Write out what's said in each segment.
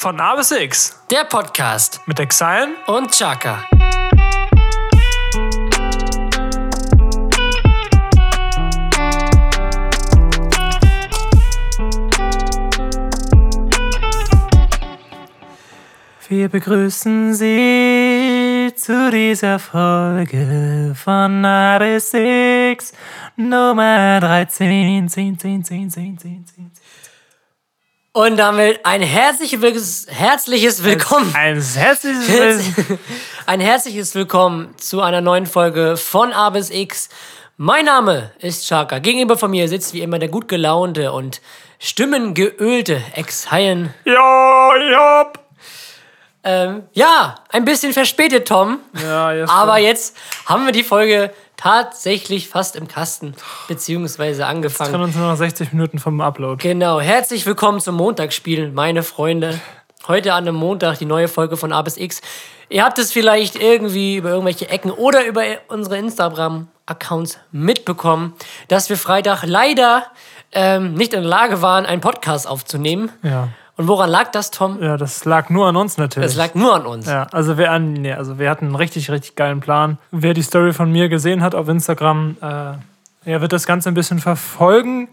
Von A bis X Der Podcast mit Exile und Chaka. Wir begrüßen Sie zu dieser Folge von A bis X Nummer 13, 10, 10, 10, 10, 10, 10. Und damit ein herzliches, herzliches Willkommen. Ein herzliches Willkommen. Ein herzliches Willkommen zu einer neuen Folge von A bis X. Mein Name ist Chaka. Gegenüber von mir sitzt wie immer der gut gelaunte und stimmengeölte Ex-Haien. Ja, ja. Ähm, ja, ein bisschen verspätet, Tom. Ja, jetzt Aber jetzt haben wir die Folge tatsächlich fast im Kasten, beziehungsweise angefangen. trennen uns nur noch 60 Minuten vom Upload. Genau, herzlich willkommen zum Montagsspiel, meine Freunde. Heute an einem Montag die neue Folge von A bis X. Ihr habt es vielleicht irgendwie über irgendwelche Ecken oder über unsere Instagram-Accounts mitbekommen, dass wir Freitag leider ähm, nicht in der Lage waren, einen Podcast aufzunehmen. Ja. Und woran lag das, Tom? Ja, das lag nur an uns natürlich. Es lag nur an uns. Ja, also wir, an, nee, also wir hatten einen richtig, richtig geilen Plan. Wer die Story von mir gesehen hat auf Instagram, äh, er wird das Ganze ein bisschen verfolgen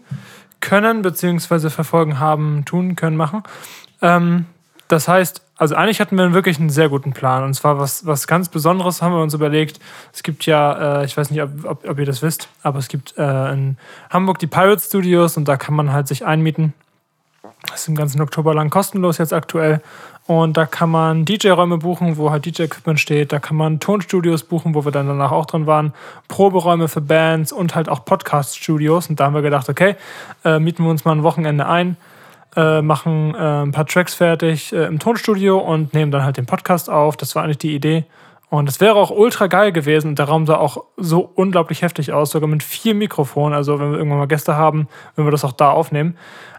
können, beziehungsweise verfolgen haben, tun können, machen. Ähm, das heißt, also eigentlich hatten wir wirklich einen sehr guten Plan. Und zwar was, was ganz Besonderes haben wir uns überlegt. Es gibt ja, äh, ich weiß nicht, ob, ob, ob ihr das wisst, aber es gibt äh, in Hamburg die Pirate Studios und da kann man halt sich einmieten. Das ist im ganzen Oktober lang kostenlos jetzt aktuell. Und da kann man DJ-Räume buchen, wo halt DJ-Equipment steht. Da kann man Tonstudios buchen, wo wir dann danach auch drin waren. Proberäume für Bands und halt auch Podcast-Studios. Und da haben wir gedacht, okay, äh, mieten wir uns mal ein Wochenende ein, äh, machen äh, ein paar Tracks fertig äh, im Tonstudio und nehmen dann halt den Podcast auf. Das war eigentlich die Idee. Und es wäre auch ultra geil gewesen. Der Raum sah auch so unglaublich heftig aus, sogar mit vier Mikrofonen. Also, wenn wir irgendwann mal Gäste haben, wenn wir das auch da aufnehmen.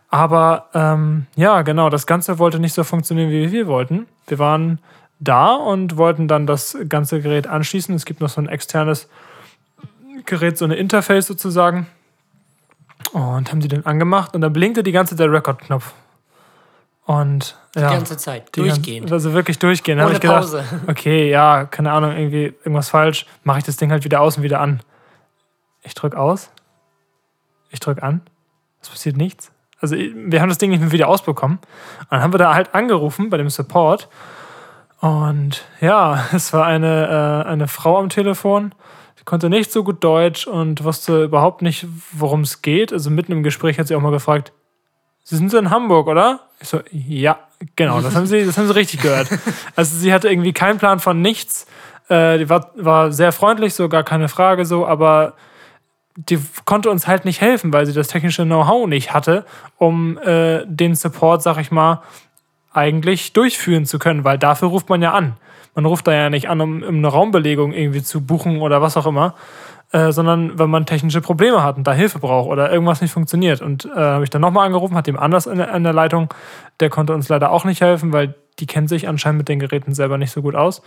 Aber ähm, ja, genau, das Ganze wollte nicht so funktionieren, wie wir wollten. Wir waren da und wollten dann das ganze Gerät anschließen. Es gibt noch so ein externes Gerät, so eine Interface sozusagen. Und haben sie den angemacht und dann blinkte die ganze Zeit der Record-Knopf. Und ja, Die ganze Zeit, die durchgehend. Also wirklich durchgehend. Ohne ich gedacht, Pause. okay, ja, keine Ahnung, irgendwie irgendwas falsch. Mache ich das Ding halt wieder aus und wieder an. Ich drück aus. Ich drück an. Es passiert nichts. Also wir haben das Ding nicht mehr wieder ausbekommen. Und dann haben wir da halt angerufen bei dem Support. Und ja, es war eine, äh, eine Frau am Telefon. Die konnte nicht so gut Deutsch und wusste überhaupt nicht, worum es geht. Also mitten im Gespräch hat sie auch mal gefragt, Sie sind so in Hamburg, oder? Ich so, ja, genau, das haben sie, das haben sie richtig gehört. Also sie hatte irgendwie keinen Plan von nichts. Äh, die war, war sehr freundlich, so gar keine Frage so, aber die konnte uns halt nicht helfen, weil sie das technische Know-how nicht hatte, um äh, den Support, sag ich mal, eigentlich durchführen zu können, weil dafür ruft man ja an. Man ruft da ja nicht an, um, um eine Raumbelegung irgendwie zu buchen oder was auch immer, äh, sondern wenn man technische Probleme hat und da Hilfe braucht oder irgendwas nicht funktioniert. Und äh, habe ich dann nochmal angerufen, hat dem anders in in der Leitung, der konnte uns leider auch nicht helfen, weil die kennt sich anscheinend mit den Geräten selber nicht so gut aus.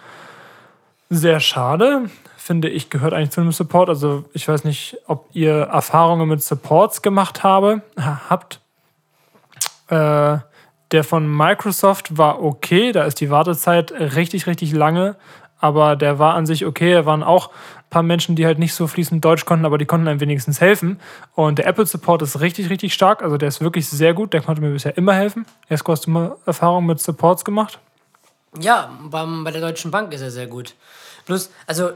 Sehr schade, finde ich, gehört eigentlich zu einem Support. Also ich weiß nicht, ob ihr Erfahrungen mit Supports gemacht habe, ha- habt. Äh, der von Microsoft war okay, da ist die Wartezeit richtig, richtig lange, aber der war an sich okay. Da waren auch ein paar Menschen, die halt nicht so fließend Deutsch konnten, aber die konnten einem wenigstens helfen. Und der Apple Support ist richtig, richtig stark, also der ist wirklich sehr gut, der konnte mir bisher immer helfen. Jesko, hast du mal Erfahrungen mit Supports gemacht? Ja, beim, bei der Deutschen Bank ist er sehr gut. Bloß, also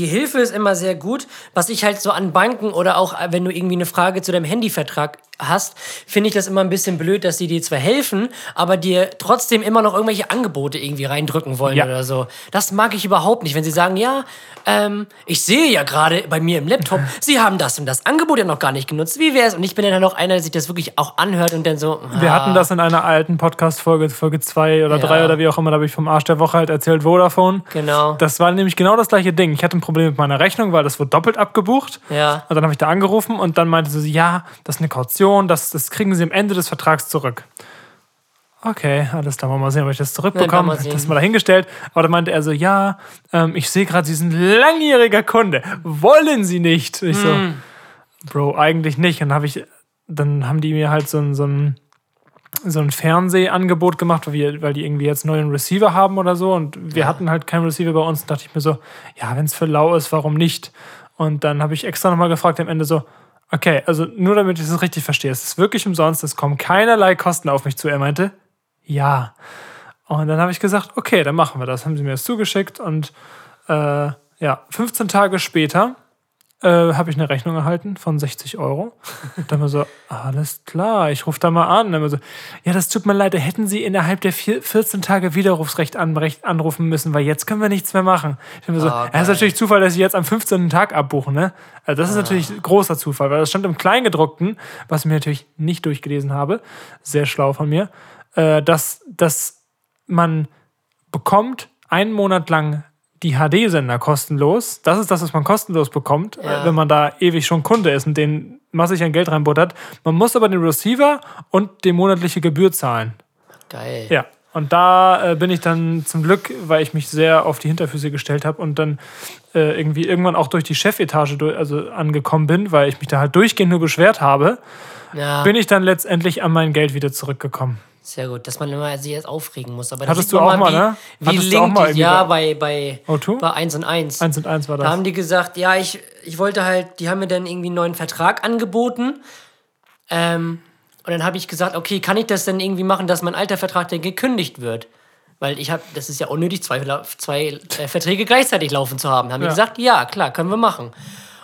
die Hilfe ist immer sehr gut. Was ich halt so an Banken oder auch äh, wenn du irgendwie eine Frage zu deinem Handyvertrag hast, finde ich das immer ein bisschen blöd, dass sie dir zwar helfen, aber dir trotzdem immer noch irgendwelche Angebote irgendwie reindrücken wollen Ja. oder so. Das mag ich überhaupt nicht, wenn sie sagen, ja, ähm, ich sehe ja gerade bei mir im Laptop, sie haben das und das Angebot ja noch gar nicht genutzt. Wie wäre es? Und ich bin dann noch einer, der sich das wirklich auch anhört und dann so. Wir ah, hatten das in einer alten Podcast-Folge, Folge 2 oder Ja. 3 oder wie auch immer, da habe ich vom Arsch der Woche halt erzählt, Vodafone. Genau. Das war nämlich genau das gleiche Ding. Ich hatte ein Problem mit meiner Rechnung, weil das wurde doppelt abgebucht. Ja. Und dann habe ich da angerufen und dann meinte sie, ja, das ist eine Kaution, das, das kriegen sie am Ende des Vertrags zurück. Okay, alles klar, mal sehen, ob ich das Ja, zurückbekomme. mal sehen. das mal dahingestellt. Aber dann meinte er so, ja, ähm, ich sehe gerade, Sie sind langjähriger Kunde. Wollen Sie nicht? Ich so, Hm. Bro, eigentlich nicht. Und dann habe ich, dann haben die mir halt so ein, so ein so ein Fernsehangebot gemacht, weil, wir, weil die irgendwie jetzt neuen Receiver haben oder so. Und wir hatten halt keinen Receiver bei uns. Und dachte ich mir so, ja, wenn es für lau ist, warum nicht? Und dann habe ich extra nochmal gefragt am Ende so, okay, also nur damit ich das richtig verstehe, es ist wirklich umsonst, es kommen keinerlei Kosten auf mich zu. Er meinte, ja. Und dann habe ich gesagt, okay, dann machen wir das. Haben sie mir das zugeschickt und äh, ja, 15 Tage später äh, habe ich eine Rechnung erhalten von 60 Euro. dann war so, alles klar, ich rufe da mal an. Dann war so, ja, das tut mir leid, da hätten Sie innerhalb der vier, 14 Tage Widerrufsrecht anrufen müssen, weil jetzt können wir nichts mehr machen. Ich war so, Ah, ja, das ist natürlich Zufall, dass Sie jetzt am 15. Tag abbuchen, ne? Also das ist natürlich großer Zufall, weil das stand im Kleingedruckten, was ich mir natürlich nicht durchgelesen habe, sehr schlau von mir, äh, dass, dass man bekommt einen Monat lang die HD-Sender kostenlos. Das ist das, was man kostenlos bekommt, Ja. äh, wenn man da ewig schon Kunde ist und den massig an Geld reinbuttert. Man muss aber den Receiver und die monatliche Gebühr zahlen. Geil. Ja. Und da äh, bin ich dann zum Glück, weil ich mich sehr auf die Hinterfüße gestellt habe und dann äh, irgendwie irgendwann auch durch die Chefetage durch, also angekommen bin, weil ich mich da halt durchgehend nur beschwert habe, Ja, bin ich dann letztendlich an mein Geld wieder zurückgekommen. Sehr gut, dass man immer sich jetzt aufregen muss. Aber da Hattest du auch mal, wie, ne? Wie Hattest du auch mal die, ja, bei- bei, bei, O2? bei 1 und 1. Eins und eins war Da das. haben die gesagt, ja, ich, ich wollte halt, die haben mir dann irgendwie einen neuen Vertrag angeboten. Ähm, und dann habe ich gesagt, okay, kann ich das denn irgendwie machen, dass mein alter Vertrag dann gekündigt wird? Weil ich habe, das ist ja unnötig, zwei, zwei äh, Verträge gleichzeitig laufen zu haben. Haben die Ja. gesagt, ja, klar, können wir machen.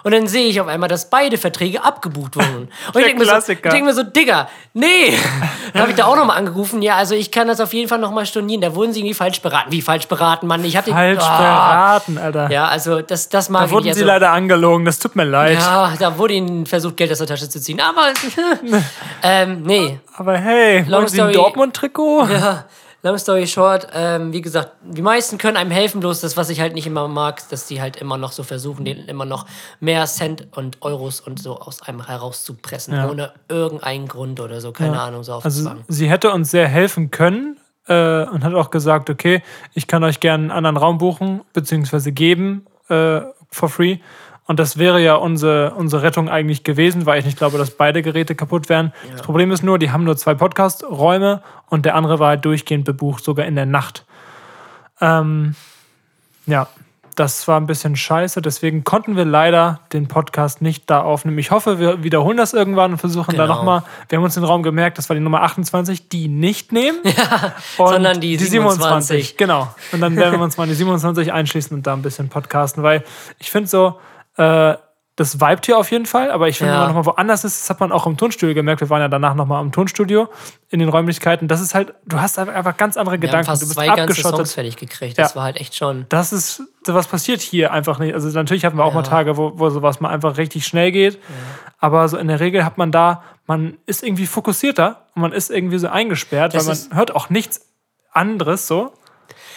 Und dann sehe ich auf einmal, dass beide Verträge abgebucht wurden. Und ich denke mir, so, denk mir so, Digga, nee. Dann habe ich da auch nochmal angerufen. Ja, also ich kann das auf jeden Fall nochmal stornieren. Da wurden sie irgendwie falsch beraten. Wie falsch beraten, Mann? Ich hatte Falsch Ah. beraten, Alter. Ja, also das, das mag Da ich wurden nicht. sie Also, leider angelogen, das tut mir leid. ja, da wurde ihnen versucht, Geld aus der Tasche zu ziehen. Aber, ähm, nee. Aber hey, Long wollen Sie ein Dortmund-Trikot? Ja, long story short, ähm, wie gesagt, die meisten können einem helfen, bloß das, was ich halt nicht immer mag, dass die halt immer noch so versuchen, denen immer noch mehr Cent und Euros und so aus einem herauszupressen, Ja. ohne irgendeinen Grund oder so, keine Ahnung, so Also aufzufangen. sie hätte uns sehr helfen können äh, und hat auch gesagt, okay, ich kann euch gerne einen anderen Raum buchen, beziehungsweise geben äh, for free. Und das wäre ja unsere, unsere Rettung eigentlich gewesen, weil ich nicht glaube, dass beide Geräte kaputt wären. Das Problem ist nur, die haben nur zwei Podcast-Räume und der andere war halt durchgehend bebucht, sogar in der Nacht. Ähm, ja, das war ein bisschen scheiße. Deswegen konnten wir leider den Podcast nicht da aufnehmen. Ich hoffe, wir wiederholen das irgendwann und versuchen da Genau. nochmal. Wir haben uns den Raum gemerkt, das war die Nummer 28, die nicht nehmen. Und sondern die 27. Genau. Und dann werden wir uns mal in die 27 einschließen und da ein bisschen podcasten, weil ich finde so, äh, das vibet hier auf jeden Fall, aber ich finde, Ja. wenn man nochmal woanders ist, das hat man auch im Tonstudio gemerkt. Wir waren ja danach nochmal im Tonstudio in den Räumlichkeiten. Das ist halt, du hast einfach ganz andere Wir haben Gedanken. fast du bist zwei ganze. Songs fertig gekriegt. Das Ja. war halt echt schon. Das ist, was passiert hier einfach nicht. Also natürlich hatten wir auch mal Tage, wo, wo sowas mal einfach richtig schnell geht. Aber so in der Regel hat man da, man ist irgendwie fokussierter und man ist irgendwie so eingesperrt, Das weil man hört auch nichts anderes so.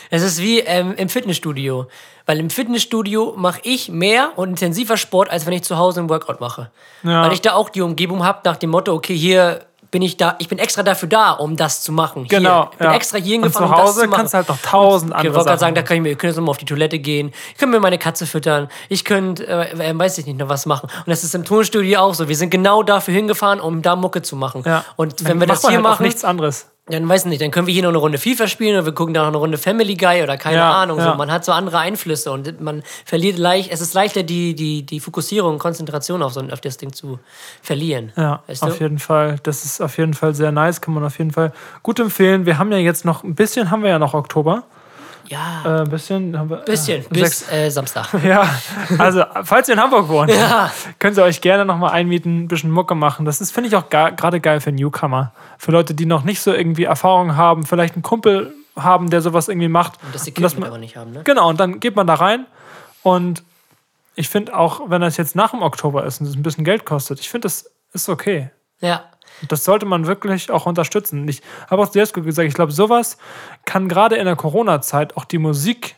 Es ist wie ähm, im Fitnessstudio. Weil im Fitnessstudio mache ich mehr und intensiver Sport, als wenn ich zu Hause einen Workout mache. Ja. Weil ich da auch die Umgebung habe nach dem Motto, okay, hier bin ich da, ich bin extra dafür da, um das zu machen. Genau. Hier. Ich bin ja. extra hier und hingefahren, zu um das Hause zu machen. kannst du halt noch tausend Ich andere wollte gerade sagen, da kann ich mir, ihr könnt jetzt mal auf die Toilette gehen. Ich könnte mir meine Katze füttern. Ich könnte, äh, äh, weiß ich nicht, noch was machen. Und das ist im Tonstudio auch so. Wir sind genau dafür hingefahren, um da Mucke zu machen. ja. Und Dann wenn wir das hier halt auch machen, nichts anderes. Dann weiß ich nicht, dann können wir hier noch eine Runde FIFA spielen oder wir gucken da noch eine Runde Family Guy oder keine Ja, Ahnung. ja. So. Man hat so andere Einflüsse und man verliert leicht, es ist leichter, die, die, die Fokussierung und Konzentration auf so auf das Ding zu verlieren. Ja, weißt auf du? jeden Fall. Das ist auf jeden Fall sehr nice, kann man auf jeden Fall gut empfehlen. Wir haben ja jetzt noch ein bisschen, haben wir ja noch Oktober. Ja, Äh, ein bisschen haben wir. bisschen, äh, bis äh, Samstag. Ja, also falls ihr in Hamburg wohnt, Ja. könnt ihr euch gerne nochmal einmieten, ein bisschen Mucke machen. Das ist, finde ich, auch gerade geil für Newcomer. Für Leute, die noch nicht so irgendwie Erfahrung haben, vielleicht einen Kumpel haben, der sowas irgendwie macht. Das Und Equipment man- aber nicht haben, ne? Genau, und dann geht man da rein und ich finde auch, wenn das jetzt nach dem Oktober ist und es ein bisschen Geld kostet, ich finde, das ist okay. Ja. Das sollte man wirklich auch unterstützen. Ich habe auch selbst gesagt, ich glaube, sowas kann gerade in der Corona-Zeit auch die Musik,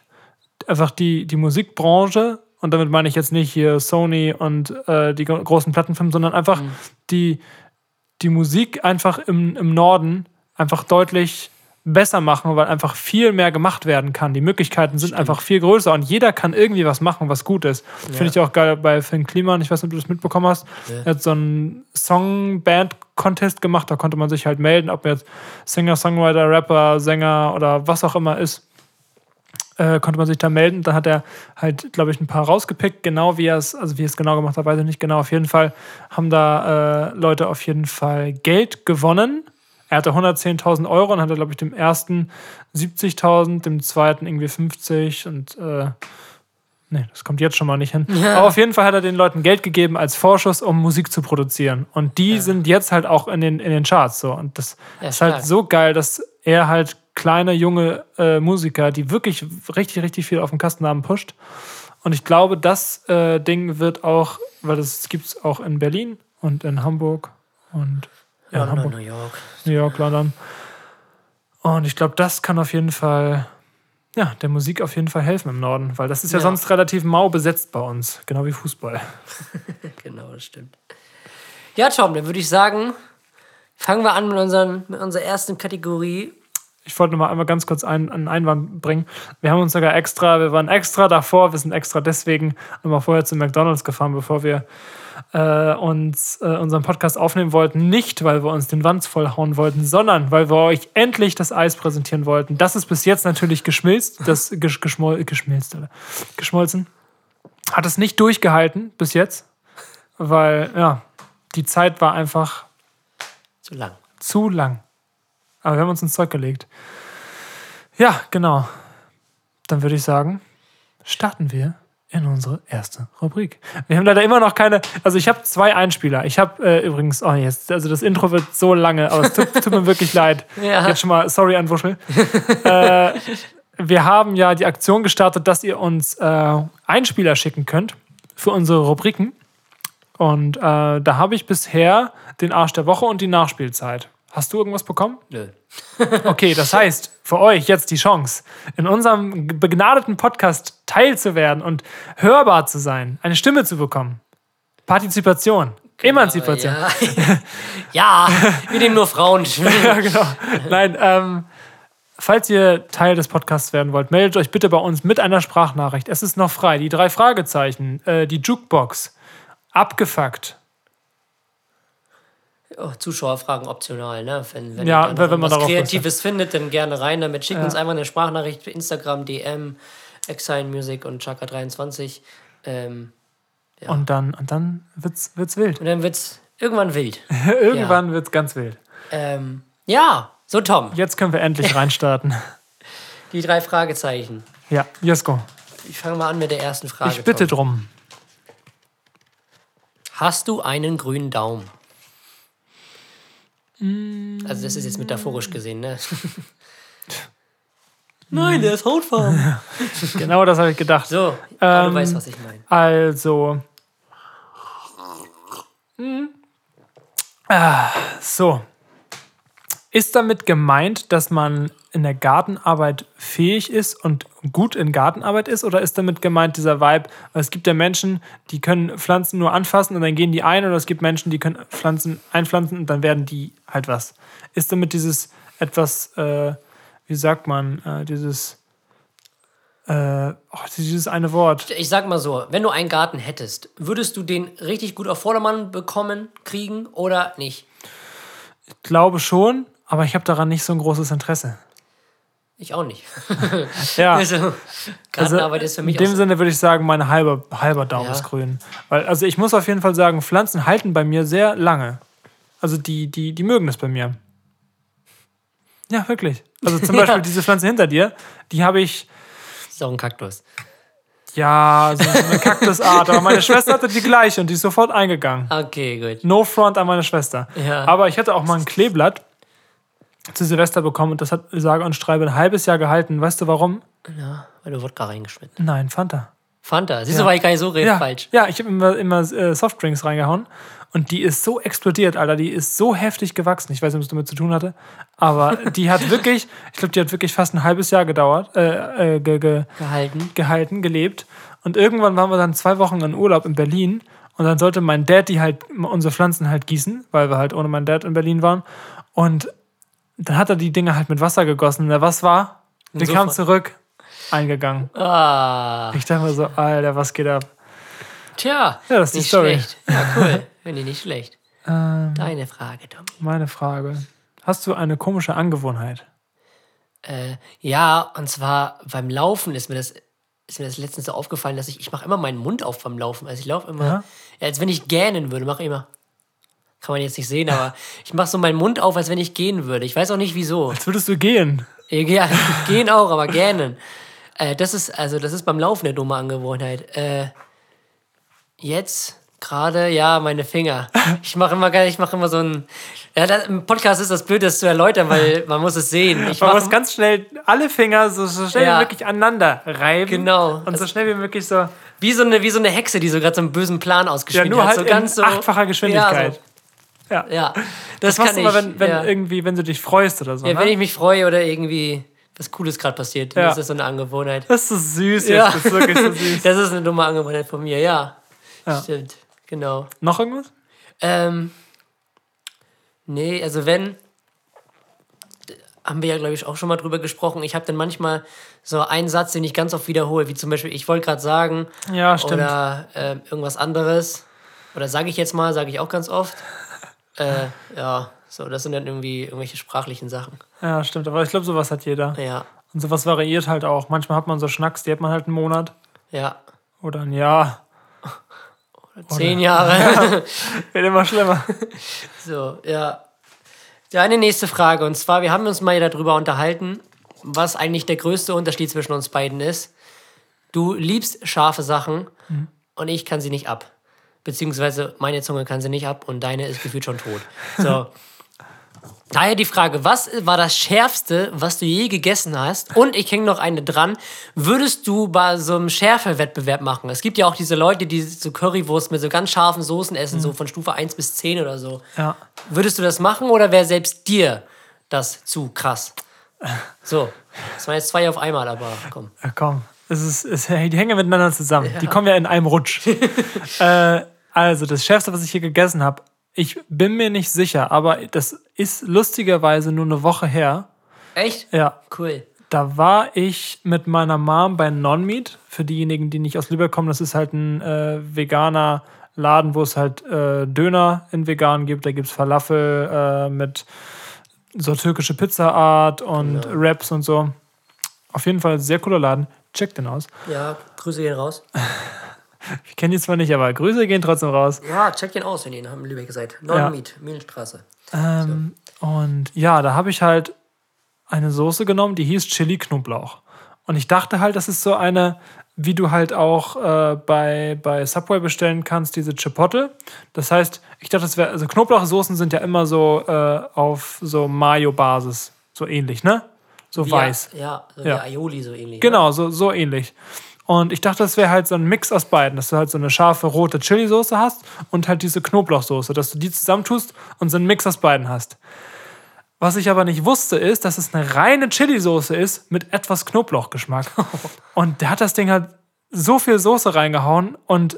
einfach die, die Musikbranche, und damit meine ich jetzt nicht hier Sony und äh, die gro- großen Plattenfirmen, sondern einfach die, die Musik einfach im, im Norden einfach deutlich besser machen, weil einfach viel mehr gemacht werden kann. Die Möglichkeiten sind einfach viel größer und jeder kann irgendwie was machen, was gut ist. Finde ich auch geil bei Finn Kliman. Ich weiß nicht, ob du das mitbekommen hast. Er hat so einen Song-Band-Contest gemacht. Da konnte man sich halt melden, ob jetzt Singer, Songwriter, Rapper, Sänger oder was auch immer ist. Äh, konnte man sich da melden. Da hat er halt, glaube ich, ein paar rausgepickt, genau wie er es, also wie er es genau gemacht hat, weiß ich nicht genau. Auf jeden Fall haben da äh, Leute auf jeden Fall Geld gewonnen. Er hatte 110.000 Euro und hatte, glaube ich, dem ersten 70.000, dem zweiten irgendwie 50 und äh, nee, das kommt jetzt schon mal nicht hin. Ja. Aber auf jeden Fall hat er den Leuten Geld gegeben als Vorschuss, um Musik zu produzieren. Und die sind jetzt halt auch in den, in den Charts so. Und das Ja, ist halt so geil, dass er halt kleine, junge äh, Musiker, die wirklich richtig, richtig viel auf dem Kasten haben, pusht. Und ich glaube, das äh, Ding wird auch, weil das gibt es auch in Berlin und in Hamburg und ja, London, Hamburg. New York. New York, London. Und ich glaube, das kann auf jeden Fall, ja, der Musik auf jeden Fall helfen im Norden, weil das ist ja, Ja. sonst relativ mau besetzt bei uns, genau wie Fußball. Genau, das stimmt. Ja, Tom, dann würde ich sagen, fangen wir an mit, unseren, mit unserer ersten Kategorie. Ich wollte noch mal einmal ganz kurz einen, einen Einwand bringen. Wir haben uns sogar extra, wir waren extra davor, wir sind extra deswegen nochmal vorher zu McDonalds gefahren, bevor wir äh, uns äh, unseren Podcast aufnehmen wollten. Nicht, weil wir uns den Wanz vollhauen wollten, sondern weil wir euch endlich das Eis präsentieren wollten. Das ist bis jetzt natürlich geschmilzt, das gesch geschmol geschmilzt, geschmolzen. Hat es nicht durchgehalten bis jetzt, weil ja, die Zeit war einfach Zu lang. zu lang. Aber wir haben uns ins Zeug gelegt. Ja, genau. Dann würde ich sagen, starten wir in unsere erste Rubrik. Wir haben leider immer noch keine. Also ich habe zwei Einspieler. Ich habe äh, übrigens, oh jetzt, also das Intro wird so lange, aber es tut, tut mir wirklich leid. Ja. Jetzt schon mal, sorry an Wuschel. äh, wir haben ja die Aktion gestartet, dass ihr uns äh, Einspieler schicken könnt für unsere Rubriken. Und äh, da habe ich bisher den Arsch der Woche und die Nachspielzeit. Hast du irgendwas bekommen? Nö. Okay, das heißt, für euch jetzt die Chance, in unserem begnadeten Podcast teilzuwerden und hörbar zu sein, eine Stimme zu bekommen. Partizipation, Emanzipation. Ja, ja wir nehmen nur Frauen. Ja, genau. Nein, ähm, falls ihr Teil des Podcasts werden wollt, meldet euch bitte bei uns mit einer Sprachnachricht. Es ist noch frei. Die drei Fragezeichen, äh, die Jukebox, abgefuckt. Oh, Zuschauerfragen optional, ne? Wenn, wenn Ja, wenn man was Kreatives findet, dann gerne rein damit. Schickt Ja. uns einfach eine Sprachnachricht für Instagram, DM, Exile Music und Chakra23. Ähm, Und dann, und dann wird's, wird's wild. und dann wird's irgendwann wild. Irgendwann wird's ganz wild. Ähm, ja, so Tom, Jetzt können wir endlich reinstarten. die drei Fragezeichen. Ja, Jesko, Ich fange mal an mit der ersten Frage. ich bitte Tom. drum. Hast du einen grünen Daumen? Also das ist jetzt metaphorisch gesehen, ne? Nein, der ist hautfarben. Genau das habe ich gedacht. So, aber Ähm, du weißt, was ich meine. Also. Hm. Ah, so. Ist damit gemeint, dass man in der Gartenarbeit fähig ist und gut in Gartenarbeit ist? Oder ist damit gemeint dieser Vibe? Es gibt ja Menschen, die können Pflanzen nur anfassen und dann gehen die ein. Oder es gibt Menschen, die können Pflanzen einpflanzen und dann werden die halt was. Ist damit dieses etwas, äh, wie sagt man, äh, dieses, äh, oh, dieses eine Wort. Ich sag mal so, wenn du einen Garten hättest, würdest du den richtig gut auf Vordermann bekommen, kriegen oder nicht? glaube schon, aber ich habe daran nicht so ein großes Interesse. Ich auch nicht. Ja, Also, Gartenarbeit ist für mich in dem. Sinne würde ich sagen, mein halber, halber Daumen Ja. ist grün. Weil, also ich muss auf jeden Fall sagen, Pflanzen halten bei mir sehr lange. Also die, die, die mögen das bei mir. Ja, wirklich. Also zum Ja. Beispiel diese Pflanze hinter dir, die habe ich, ist auch ein Kaktus. ja, so eine Kaktusart, aber meine Schwester hatte die gleiche und die ist sofort eingegangen. Okay, gut. No front an meine Schwester. Ja. Aber ich hatte auch mal ein Kleeblatt zu Silvester bekommen und das hat sage und schreibe ein halbes Jahr gehalten. Weißt du warum? Ja, weil du Wodka reingeschnitten. Nein, Fanta. Fanta. Siehst Ja. du, war ich gar nicht so re- Ja, falsch. ja ich habe immer, immer äh, Softdrinks reingehauen und die ist so explodiert, Alter. Die ist so heftig gewachsen. Ich weiß nicht, was damit zu tun hatte, aber die hat wirklich, ich glaube, die hat wirklich fast ein halbes Jahr gedauert, äh, äh, ge, ge, Gehalten. gehalten, gelebt. Und irgendwann waren wir dann zwei Wochen in Urlaub in Berlin und dann sollte mein Dad die halt, unsere Pflanzen halt gießen, weil wir halt ohne meinen Dad in Berlin waren. Und dann hat er die Dinge halt mit Wasser gegossen. Na, was war? Wir Sofa. kamen zurück, eingegangen. Ah, Ich dachte mir so, Alter, was geht ab? tja. Ja, das ist die nicht Story. schlecht. Ja, cool. Finde ich nicht schlecht. Ähm, Deine Frage, Tommy. meine Frage. Hast du eine komische Angewohnheit? Äh, ja, und zwar beim Laufen ist mir das, ist mir das letztens so aufgefallen, dass ich, ich mache immer meinen Mund auf beim Laufen. Also ich laufe immer, ja, als wenn ich gähnen würde, mache ich immer. Kann man jetzt nicht sehen, aber ich mache so meinen Mund auf, als wenn ich gehen würde. Ich weiß auch nicht wieso. Als würdest du gehen. Ja, gehen auch, aber gähnen. Äh, das ist, also das ist beim Laufen eine dumme Angewohnheit. Äh, jetzt gerade, ja, meine Finger. Ich mache immer, ich mache immer so ein. Ja, das, im Podcast ist das blöd, das zu erläutern, weil man muss es sehen. Ich Man muss ganz schnell alle Finger so, so schnell Ja. wie möglich aneinander reiben. Genau. Und so schnell wie möglich so. wie so eine, wie so eine Hexe, die so gerade so einen bösen Plan Ja, ausgespielt nur hat. halt so ganz in so, achtfacher Geschwindigkeit. Ja, Ja. so, ja. Das, das, machst kann du ich. immer, wenn, wenn ja. irgendwie, wenn du dich freust oder so. ja, ne? wenn ich mich freue oder irgendwie was Cooles gerade passiert, dann Ja. ist das so eine Angewohnheit. das ist so süß jetzt. Ja. Das ist wirklich so süß. Das ist eine dumme Angewohnheit von mir, ja. Ja. Stimmt, genau. Noch irgendwas? Ähm, nee, also wenn, haben wir ja, glaube ich, auch schon mal drüber gesprochen. Ich habe dann manchmal so einen Satz, den ich ganz oft wiederhole, wie zum Beispiel, ich wollte gerade sagen, Ja, stimmt. oder äh, irgendwas anderes. Oder sage ich jetzt mal, sage ich auch ganz oft. Äh, ja, so, das sind dann irgendwie irgendwelche sprachlichen Sachen. Ja, stimmt. Aber ich glaube, sowas hat jeder. Ja, Und sowas variiert halt auch. Manchmal hat man so Schnacks, die hat man halt einen Monat ja. oder ein Jahr. Zehn Jahre. Wird immer schlimmer. So, ja. Deine nächste Frage. Und zwar, wir haben uns mal darüber unterhalten, was eigentlich der größte Unterschied zwischen uns beiden ist. Du liebst scharfe Sachen und ich kann sie nicht ab. Beziehungsweise meine Zunge kann sie nicht ab und deine ist gefühlt schon tot. So. Daher die Frage, was war das Schärfste, was du je gegessen hast? Und ich hänge noch eine dran. Würdest du bei so einem Schärfewettbewerb machen? Es gibt ja auch diese Leute, die so Currywurst mit so ganz scharfen Soßen essen, so von Stufe 1 bis 10 oder so. Ja. Würdest du das machen oder wäre selbst dir das zu krass? So, das waren jetzt zwei auf einmal, aber komm. Ja, komm. Es ist, es, die hängen miteinander zusammen. Die kommen ja in einem Rutsch. äh, also, das Schärfste, was ich hier gegessen habe, ich bin mir nicht sicher, aber das ist lustigerweise nur eine Woche her. Echt? Ja, Cool. da war ich mit meiner Mom bei Non-Meat. Für diejenigen, die nicht aus Lübeck kommen, das ist halt ein äh, veganer Laden, wo es halt äh, Döner in vegan gibt. Da gibt es Falafel äh, mit so türkische Pizzaart und Wraps und so. Auf jeden Fall sehr cooler Laden. Check den aus. Ja, Grüße gehen raus. Ich kenne die zwar nicht, aber Grüße gehen trotzdem raus. Ja, check den aus, wenn ihr in Lübeck seid. Non-Meat, Mühlenstraße. Ähm, Und ja, da habe ich halt eine Soße genommen, die hieß Chili Knoblauch. Und ich dachte halt, das ist so eine, wie du halt auch äh, bei, bei Subway bestellen kannst, diese Chipotle. Das heißt, ich dachte, das wäre, also Knoblauchsoßen sind ja immer so äh, auf so Mayo-Basis, so ähnlich, ne? So weiß. Ja, ja, so Ja. Aioli so ähnlich. Genau, so, so ähnlich. Und ich dachte, das wäre halt so ein Mix aus beiden, dass du halt so eine scharfe rote Chili-Soße hast und halt diese Knoblauchsoße, dass du die zusammentust und so einen Mix aus beiden hast. Was ich aber nicht wusste, ist, dass es eine reine Chili-Soße ist mit etwas Knoblauchgeschmack. Und der hat das Ding halt so viel Soße reingehauen. Und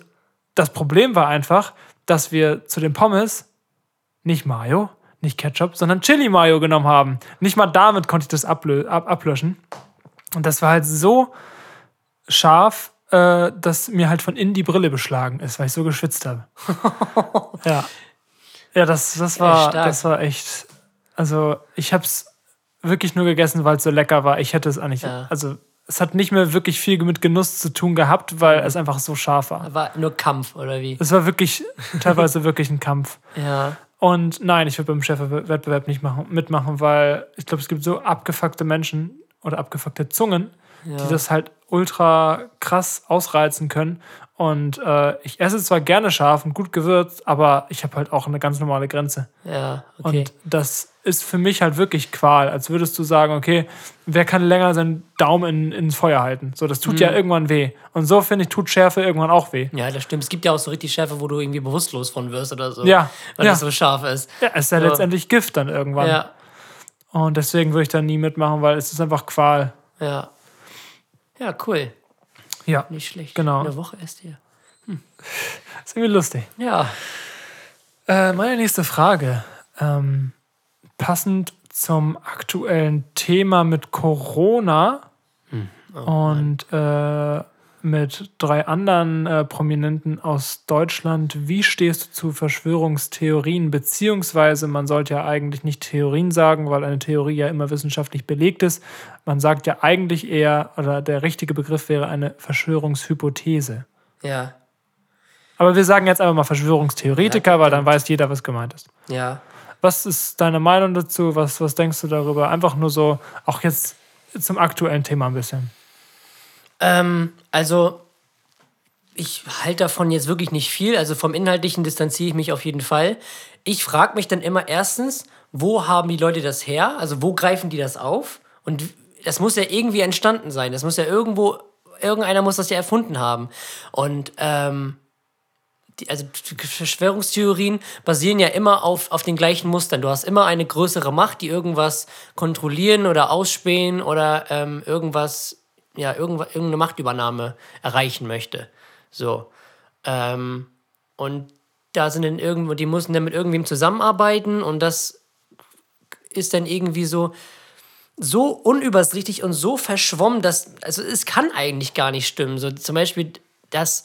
das Problem war einfach, dass wir zu den Pommes nicht Mayo, nicht Ketchup, sondern Chili-Mayo genommen haben. Nicht mal damit konnte ich das ablö ab ablöschen. Und das war halt so scharf, äh, dass mir halt von innen die Brille beschlagen ist, weil ich so geschwitzt habe. ja. Ja, das, das, war, das war echt. Also, ich habe es wirklich nur gegessen, weil es so lecker war. Ich hätte es eigentlich. Ja. Also, es hat nicht mehr wirklich viel mit Genuss zu tun gehabt, weil es einfach so scharf war. War nur Kampf, oder wie? Es war wirklich teilweise wirklich ein Kampf. Ja. Und nein, ich würde beim Chefwettbewerb nicht machen, mitmachen, weil ich glaube, es gibt so abgefuckte Menschen oder abgefuckte Zungen, die das halt ultra krass ausreizen können. Und äh, ich esse zwar gerne scharf und gut gewürzt, aber ich habe halt auch eine ganz normale Grenze. Ja, okay. Und das ist für mich halt wirklich Qual, als würdest du sagen, okay, wer kann länger seinen Daumen in, ins Feuer halten? So, das tut ja Mhm. irgendwann weh. Und so, finde ich, tut Schärfe irgendwann auch weh. ja, das stimmt. Es gibt ja auch so richtig Schärfe, wo du irgendwie bewusstlos von wirst oder so. Ja, Weil ja. das so scharf ist. Ja, es ist ja So. letztendlich Gift dann irgendwann. Ja, Und deswegen würde ich da nie mitmachen, weil es ist einfach Qual. ja. Ja, cool. Ja, Nicht schlecht. Genau. Eine Woche erst hier. ist irgendwie lustig. Ja. Äh, meine nächste Frage. Ähm, passend zum aktuellen Thema mit Corona und äh, mit drei anderen äh, Prominenten aus Deutschland. Wie stehst du zu Verschwörungstheorien? Beziehungsweise, man sollte ja eigentlich nicht Theorien sagen, weil eine Theorie ja immer wissenschaftlich belegt ist. Man sagt ja eigentlich eher, oder der richtige Begriff wäre eine Verschwörungshypothese. Ja, Aber wir sagen jetzt einfach mal Verschwörungstheoretiker, Ja, weil dann weiß jeder, was gemeint ist. ja. Was ist deine Meinung dazu? Was, was denkst du darüber? Einfach nur so, auch jetzt zum aktuellen Thema ein bisschen. Ähm, also, ich halte davon jetzt wirklich nicht viel. Also vom Inhaltlichen distanziere ich mich auf jeden Fall. Ich frage mich dann immer erstens, wo haben die Leute das her? Also wo greifen die das auf? Und das muss ja irgendwie entstanden sein. Das muss ja irgendwo, irgendeiner muss das ja erfunden haben. Und ähm, die, also Verschwörungstheorien basieren ja immer auf, auf den gleichen Mustern. Du hast immer eine größere Macht, die irgendwas kontrollieren oder ausspähen oder ähm, irgendwas, ja, irgendeine Machtübernahme erreichen möchte. So. Ähm, und da sind dann irgendwo, die müssen dann mit irgendwem zusammenarbeiten und das ist dann irgendwie so, so unübersichtlich und so verschwommen, dass, also es kann eigentlich gar nicht stimmen. So zum Beispiel, dass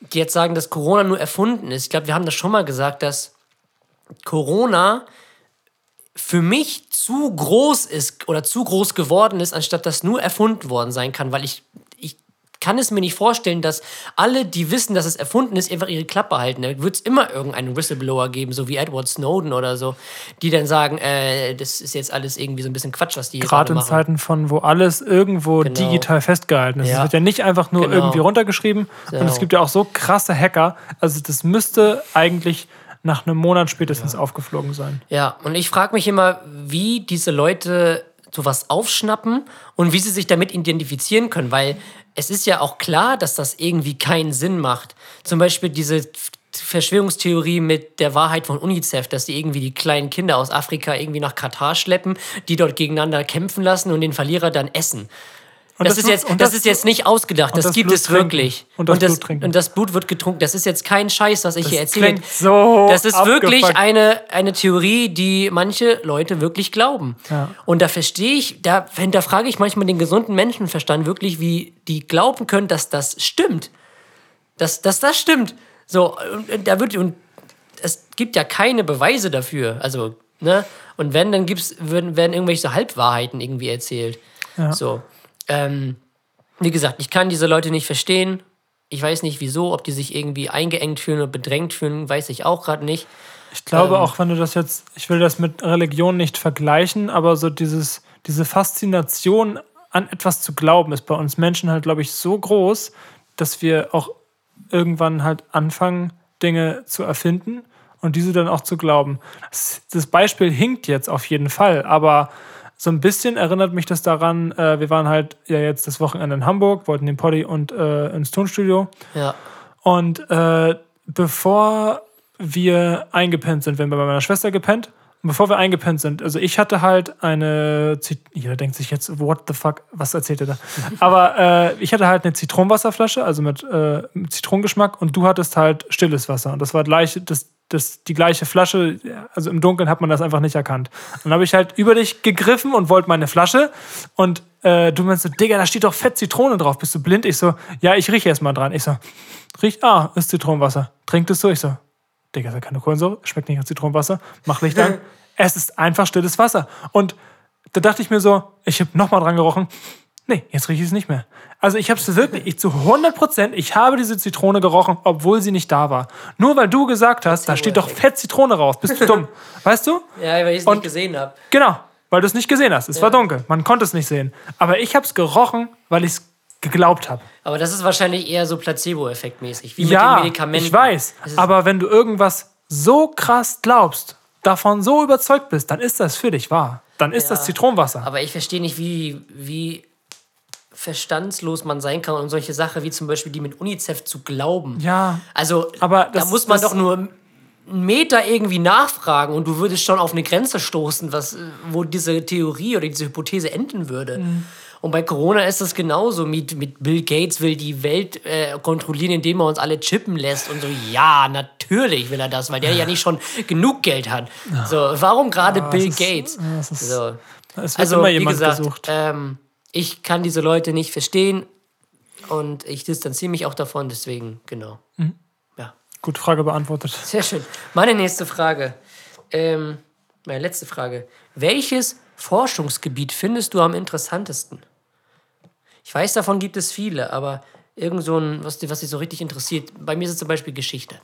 die jetzt sagen, dass Corona nur erfunden ist. Ich glaube, wir haben das schon mal gesagt, dass Corona für mich zu groß ist oder zu groß geworden ist, anstatt dass nur erfunden worden sein kann, weil ich, ich kann es mir nicht vorstellen, dass alle, die wissen, dass es erfunden ist, einfach ihre Klappe halten. Da wird es immer irgendeinen Whistleblower geben, so wie Edward Snowden oder so, die dann sagen, äh, das ist jetzt alles irgendwie so ein bisschen Quatsch, was die hier Gerade gerade in. Zeiten von, wo alles irgendwo Genau. digital festgehalten ist. Es Ja. wird ja nicht einfach nur Genau. irgendwie runtergeschrieben. Und es So. gibt ja auch so krasse Hacker. Also das müsste eigentlich nach einem Monat spätestens aufgeflogen sein. Ja, und ich frage mich immer, wie diese Leute sowas aufschnappen und wie sie sich damit identifizieren können, weil es ist ja auch klar, dass das irgendwie keinen Sinn macht. Zum Beispiel diese Verschwörungstheorie mit der Wahrheit von UNICEF, dass die irgendwie die kleinen Kinder aus Afrika irgendwie nach Katar schleppen, die dort gegeneinander kämpfen lassen und den Verlierer dann essen. Und das, das ist jetzt, das, das- ist jetzt nicht ausgedacht, das, gibt Blut es trinken. wirklich. Und das und, das, Blut trinken. und das Blut wird getrunken. Das ist jetzt kein Scheiß, was ich hier erzähle. so Das ist wirklich abgefuckt. eine, eine Theorie, die manche Leute wirklich glauben. Ja. Und da verstehe ich, da hinterfrage ich manchmal den gesunden Menschenverstand wirklich, wie die glauben können, dass das stimmt. Dass, dass das stimmt. So, und, da wird, und es gibt ja keine Beweise dafür. Also, ne? Und wenn, dann gibt's, werden, werden irgendwelche Halbwahrheiten irgendwie erzählt. Ja. So. Ähm, wie gesagt, ich kann diese Leute nicht verstehen. Ich weiß nicht wieso, ob die sich irgendwie eingeengt fühlen oder bedrängt fühlen, weiß ich auch gerade nicht. Ich glaube Ähm. auch, wenn du das jetzt, ich will das mit Religion nicht vergleichen, aber so dieses, diese Faszination an etwas zu glauben, ist bei uns Menschen halt, glaube ich, so groß, dass wir auch irgendwann halt anfangen, Dinge zu erfinden und diese dann auch zu glauben. Das, das Beispiel hinkt jetzt auf jeden Fall, aber so ein bisschen erinnert mich das daran, äh, wir waren halt ja jetzt das Wochenende in Hamburg, wollten den Poddy und äh, ins Tonstudio. Ja. Und äh, bevor wir eingepennt sind, wir haben bei meiner Schwester gepennt, und bevor wir eingepennt sind, also ich hatte halt eine, Zit jeder denkt sich jetzt, what the fuck, was erzählt er da? Aber äh, ich hatte halt eine Zitronenwasserflasche, also mit, äh, mit Zitronengeschmack und du hattest halt stilles Wasser und das war gleich, das, das, die gleiche Flasche, also im Dunkeln hat man das einfach nicht erkannt. Dann habe ich halt über dich gegriffen und wollte meine Flasche und äh, du meinst so, Digga, da steht doch Fett Zitrone drauf, bist du blind? Ich so, ja, ich rieche erst mal dran. Ich so, riech, ah, ist Zitronenwasser. Trinkt es so? Ich so, Digga, ist ja keine Kohlensäure, schmeckt nicht nach Zitronenwasser. Mach Licht an. es ist einfach stilles Wasser. Und da dachte ich mir so, ich habe nochmal dran gerochen. Nee, jetzt rieche ich es nicht mehr. Also ich habe es wirklich, ich zu 100 Prozent, ich habe diese Zitrone gerochen, obwohl sie nicht da war. Nur weil du gesagt hast, da steht doch fett Zitrone raus. Bist du dumm? Weißt du? Ja, weil ich es nicht gesehen habe. Genau, weil du es nicht gesehen hast. Es war dunkel, man konnte es nicht sehen. Aber ich habe es gerochen, weil ich es geglaubt habe. Aber das ist wahrscheinlich eher so Placebo-Effekt-mäßig, wie Ja, mit den Medikamenten. ich weiß. Aber wenn du irgendwas so krass glaubst, davon so überzeugt bist, dann ist das für dich wahr. Dann ist Ja. das Zitronenwasser. Aber ich verstehe nicht, wie, wie verstandslos man sein kann und solche Sachen wie zum Beispiel die mit UNICEF zu glauben. ja, Also, Aber da das- muss man doch nur einen Meter irgendwie nachfragen und du würdest schon auf eine Grenze stoßen, was, wo diese Theorie oder diese Hypothese enden würde. Mhm. Und bei Corona ist das genauso. Mit, mit Bill Gates will die Welt äh, kontrollieren, indem er uns alle chippen lässt. Und so, ja, natürlich will er das, weil der ja nicht schon genug Geld hat. So, warum gerade Ja, Bill ist- Gates? ja, es ist- so. Es wird Also, immer wie jemand gesagt, gesucht. ähm, ich kann diese Leute nicht verstehen und ich distanziere mich auch davon, deswegen, genau. Mhm. Ja, Gut, Frage beantwortet. sehr schön. Meine nächste Frage, ähm, meine letzte Frage. Welches Forschungsgebiet findest du am interessantesten? Ich weiß, davon gibt es viele, aber irgend so ein, was, dich- was dich so richtig interessiert. Bei mir ist es zum Beispiel Geschichte.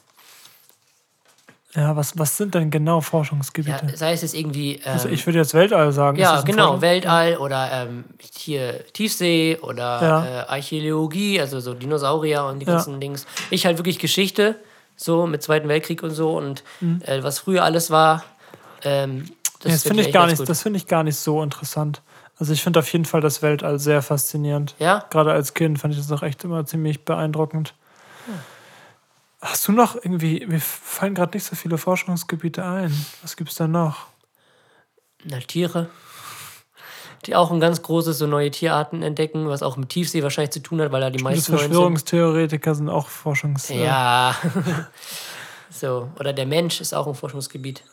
Ja, was, was sind denn genau Ja, Forschungsgebiete? sei es jetzt irgendwie. Ähm, also ich würde jetzt Weltall sagen. Ja, das genau, Forschung- Weltall oder ähm, hier Tiefsee oder Ja. äh, Archäologie, also so Dinosaurier und die Ja. ganzen Dings. Ich halt wirklich Geschichte, so mit Zweiten Weltkrieg und so und Mhm. äh, was früher alles war. Ähm, das find finde ich gar nicht, das finde ich gar nicht so interessant. Also ich finde auf jeden Fall das Weltall sehr faszinierend. Ja? Gerade als Kind fand ich das auch echt immer ziemlich beeindruckend. Hast du noch irgendwie, mir fallen gerade nicht so viele Forschungsgebiete ein. Was gibt's da noch? Na, Tiere, die auch ein ganz großes so neue Tierarten entdecken, was auch mit Tiefsee wahrscheinlich zu tun hat, weil da die Das meisten. Verschwörungstheoretiker sind auch Forschungs... äh, Ja. so, oder der Mensch ist auch ein Forschungsgebiet.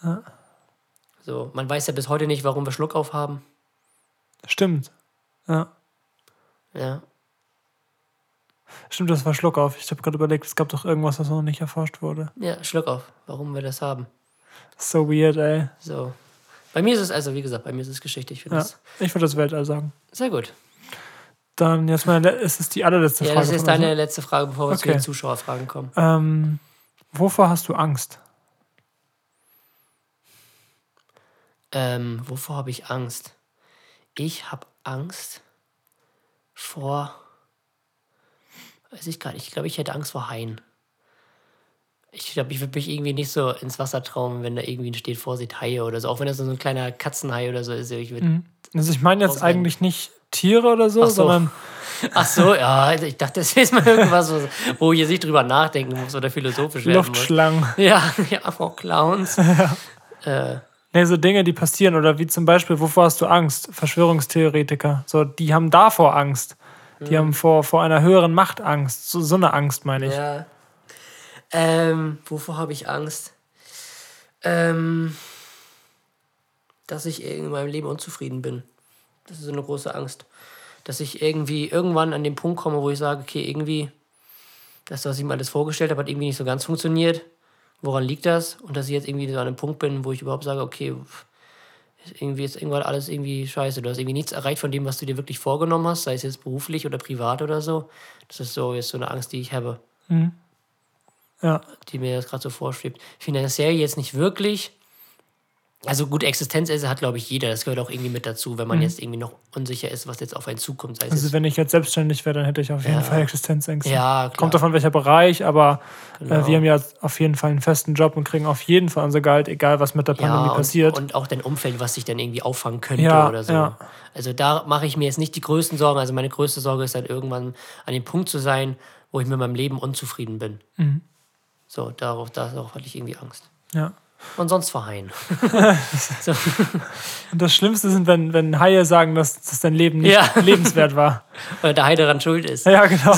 So, man weiß ja bis heute nicht, warum wir Schluckauf haben. Stimmt. Ja. Ja. Stimmt, das war Schluckauf. Ich habe gerade überlegt, es gab doch irgendwas, was noch nicht erforscht wurde. Ja, Schluck auf, warum wir das haben. So weird, ey. So. Bei mir ist es, also wie gesagt, bei mir ist es Geschichte. Ich Ja. es Ich würde das Weltall sagen. sehr gut. Dann jetzt le- es ist die allerletzte Ja, Frage. das ist von uns, deine ne? letzte Frage, bevor wir zu Okay. den Zuschauerfragen kommen. Ähm, wovor hast du Angst? Ähm, wovor habe ich Angst? Ich habe Angst vor. Weiß ich gar nicht. Ich glaube, ich hätte Angst vor Haien. Ich glaube, ich würde mich irgendwie nicht so ins Wasser trauen, wenn da irgendwie steht, Vorsicht, Haie oder so. Auch wenn das so ein kleiner Katzenhai oder so ist. Ich würd, Also ich meine jetzt Ausrennen. eigentlich nicht Tiere oder so, Ach so. sondern Ach so, ja. also Ich dachte, das ist mal irgendwas, wo- ich jetzt nicht drüber nachdenken muss oder philosophisch werden muss. Luftschlangen. Ja, ja, auch Clowns. äh, Nee, so Dinge, die passieren. Oder wie zum Beispiel, wovor hast du Angst? Verschwörungstheoretiker. So, die haben davor Angst. Die haben vor, vor einer höheren Macht Angst. So, so eine Angst, meine ich. Ja. Ähm, wovor habe ich Angst? Ähm, dass ich in meinem Leben unzufrieden bin. Das ist so eine große Angst. Dass ich irgendwie irgendwann an den Punkt komme, wo ich sage, okay, irgendwie, das, was ich mir alles vorgestellt habe, hat irgendwie nicht so ganz funktioniert. Woran liegt das? Und dass ich jetzt irgendwie so an einem Punkt bin, wo ich überhaupt sage, okay, irgendwie ist irgendwann alles irgendwie scheiße. Du hast irgendwie nichts erreicht von dem, was du dir wirklich vorgenommen hast, sei es jetzt beruflich oder privat oder so. Das ist so jetzt so eine Angst, die ich habe Ja. die mir jetzt gerade so vorschwebt. Finanziell jetzt nicht wirklich. Also gut, Existenzängste hat, glaube ich, jeder. Das gehört auch irgendwie mit dazu, wenn man jetzt irgendwie noch unsicher ist, was jetzt auf einen zukommt. Also wenn ich jetzt selbstständig wäre, dann hätte ich auf jeden Ja. Fall Existenzängste. ja, klar. Kommt davon, welcher Bereich, aber Genau. äh, wir haben ja auf jeden Fall einen festen Job und kriegen auf jeden Fall unser Gehalt, egal was mit der Pandemie ja, passiert. Und, und auch dein Umfeld, was sich dann irgendwie auffangen könnte Ja, oder so. ja. Also da mache ich mir jetzt nicht die größten Sorgen. Also meine größte Sorge ist dann irgendwann an dem Punkt zu sein, wo ich mit meinem Leben unzufrieden bin. Mhm. So, darauf, darauf hatte ich irgendwie Angst. ja. Und sonst vor Haien. so. Und das Schlimmste sind, wenn, wenn Haie sagen, dass, dass dein Leben nicht Ja. lebenswert war. Weil der Hai daran schuld ist. Ja, genau.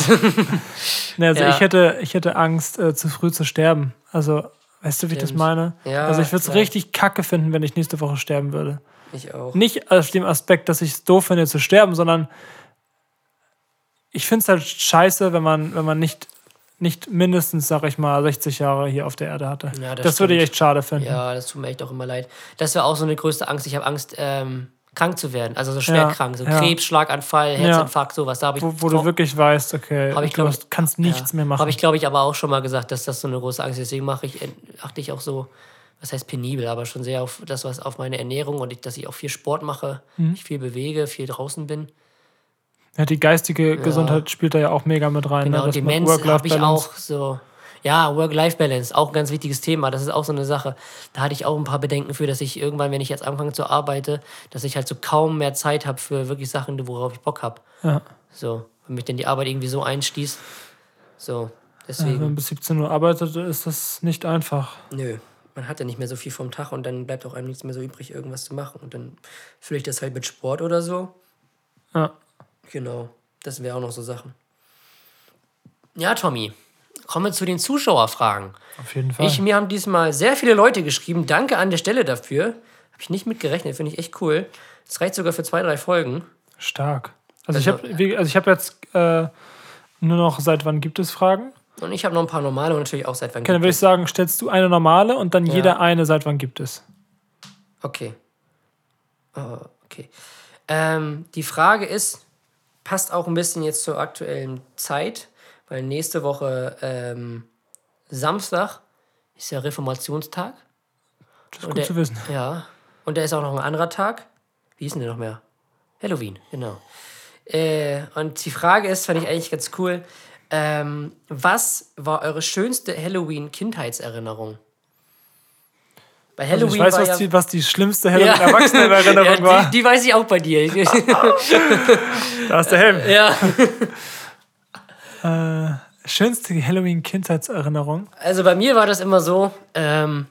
nee, also Ja. ich, hätte, ich hätte Angst, äh, zu früh zu sterben. Also, weißt du, wie ich das Stimmt. meine? Ja, also ich würde es richtig kacke finden, wenn ich nächste Woche sterben würde. Ich auch. Nicht aus dem Aspekt, dass ich es doof finde zu sterben, sondern ich finde es halt scheiße, wenn man, wenn man nicht, nicht mindestens, sag ich mal, 60 Jahre hier auf der Erde hatte. Ja, das das würde ich echt schade finden. Ja, das tut mir echt auch immer leid. Das wäre auch so eine größte Angst. Ich habe Angst, ähm, krank zu werden. Also so schwer Ja, krank. So ja. Krebs, Schlaganfall, Herzinfarkt, sowas. Da ich, Wo, wo du wirklich weißt, okay, ich, du hast- kannst nichts mehr machen. Habe ich, glaube ich, aber auch schon mal gesagt, dass das so eine große Angst ist. Deswegen mache ich, achte ich auch so, was heißt penibel, aber schon sehr auf das, was auf meine Ernährung und ich, dass ich auch viel Sport mache, Mhm. mich viel bewege, viel draußen bin. Ja, die geistige Gesundheit spielt da ja auch mega mit rein. Genau, ne? Demenz habe ich auch so. Ja, Work-Life-Balance, auch ein ganz wichtiges Thema. Das ist auch so eine Sache. Da hatte ich auch ein paar Bedenken für, dass ich irgendwann, wenn ich jetzt anfange zu arbeiten, dass ich halt so kaum mehr Zeit habe für wirklich Sachen, worauf ich Bock habe. Ja. So, wenn mich denn die Arbeit irgendwie so einstießt. So, Ja, deswegen. wenn man bis 17 Uhr arbeitet, ist das nicht einfach. Nö, man hat ja nicht mehr so viel vom Tag und dann bleibt auch einem nichts mehr so übrig, irgendwas zu machen. Und dann fülle ich das halt mit Sport oder so. Ja. Genau. Das wäre auch noch so Sachen. Ja, Tommy. Kommen wir zu den Zuschauerfragen. Auf jeden Fall. Ich, mir haben diesmal sehr viele Leute geschrieben. Danke an der Stelle dafür. Habe ich nicht mitgerechnet, finde ich echt cool. Das reicht sogar für zwei, drei Folgen. Stark. Also, ich Also- habe also ich hab jetzt äh, nur noch, seit wann gibt es Fragen? Und ich habe noch ein paar normale und natürlich auch seit wann. Okay, dann würde ich sagen, stellst du eine normale und dann jeder eine, seit wann gibt es? Okay. Äh, okay. Ähm, die Frage ist, passt auch ein bisschen jetzt zur aktuellen Zeit, weil nächste Woche ähm, Samstag ist ja Reformationstag. Das ist Und gut der, zu wissen. Ja. Und da ist auch noch ein anderer Tag. Wie ist denn der noch mehr? Halloween, genau. Äh, und die Frage ist, fand ich eigentlich ganz cool. Ähm, was war eure schönste Halloween-Kindheitserinnerung? Bei Also Halloween ich weiß, was, ja, die, was die schlimmste Halloween-Erwachsenen-Erinnerung ja, war. die, die weiß ich auch bei dir. Da ist der Helm. ja. Schönste Halloween-Kindheitserinnerung. Also bei mir war das immer so, ähm,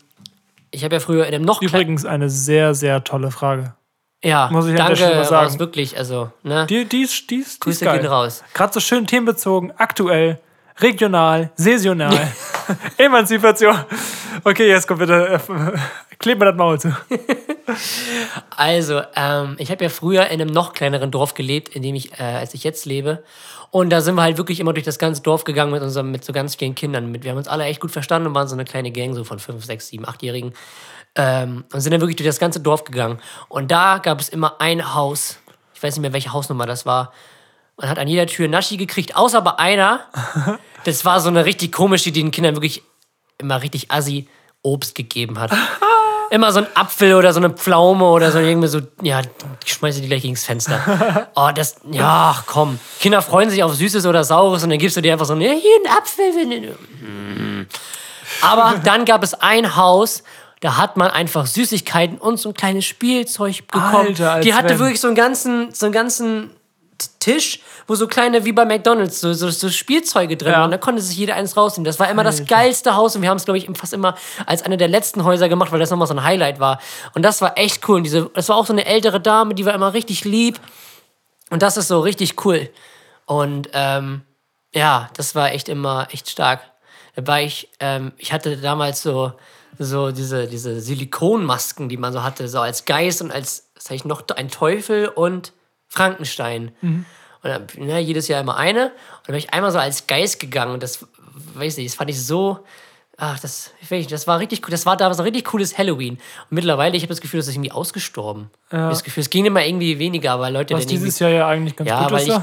ich habe ja früher in einem noch Übrigens eine sehr, sehr tolle Frage. ja, muss ich an der danke sagen. raus, wirklich, also, ne? Die, die, ist, die, ist, die ist Grüße gehen raus. Gerade so schön themenbezogen, aktuell, regional, saisonal, Emanzipation. Okay, jetzt kommt bitte, äh, kleb mir das Maul zu. Also, ähm, ich habe ja früher in einem noch kleineren Dorf gelebt, in dem ich, äh, als ich jetzt lebe. Und da sind wir halt wirklich immer durch das ganze Dorf gegangen mit, unserem, mit so ganz vielen Kindern. Mit, wir haben uns alle echt gut verstanden und waren so eine kleine Gang, so von fünf, sechs, sieben, achtjährigen. Ähm, und sind dann wirklich durch das ganze Dorf gegangen. Und da gab es immer ein Haus. Ich weiß nicht mehr, welche Hausnummer das war. Man hat an jeder Tür Naschi gekriegt, außer bei einer. Das war so eine richtig komische, die den Kindern wirklich immer richtig assi Obst gegeben hat. Immer so ein Apfel oder so eine Pflaume oder so irgendwie so, ja, ich schmeiße die gleich gegens Fenster. Oh, das, ja, ach, komm. Kinder freuen sich auf Süßes oder Saures und dann gibst du dir einfach so, ja, hier ein Apfel. Hm. Aber dann gab es ein Haus, da hat man einfach Süßigkeiten und so ein kleines Spielzeug bekommen. Alter, die hatte wenn. wirklich so einen ganzen, so einen ganzen Tisch, wo so kleine, wie bei McDonalds, so, so, so Spielzeuge drin Ja. waren. Da konnte sich jeder eins rausnehmen. Das war immer das geilste Haus und wir haben es, glaube ich, fast immer als eine der letzten Häuser gemacht, weil das nochmal so ein Highlight war. Und das war echt cool. Und diese, das war auch so eine ältere Dame, die war immer richtig lieb. Und das ist so richtig cool. Und ähm, ja, das war echt immer echt stark. Da war ich, ähm, ich hatte damals so, so diese, diese Silikonmasken, die man so hatte, so als Geist und als, was ich noch, ein Teufel und Frankenstein. Und dann, ne, jedes Jahr immer eine. Und dann bin ich einmal so als Geist gegangen und das, weiß nicht, das fand ich so, ach, das, ich weiß nicht, das war richtig cool. Das war damals ein richtig cooles Halloween. Und mittlerweile, ich habe das Gefühl, das ist irgendwie ausgestorben. Ich hab Das Gefühl, es ging immer irgendwie weniger, weil Leute Was dieses Jahr ja eigentlich ganz ja, gut weil ist. ich,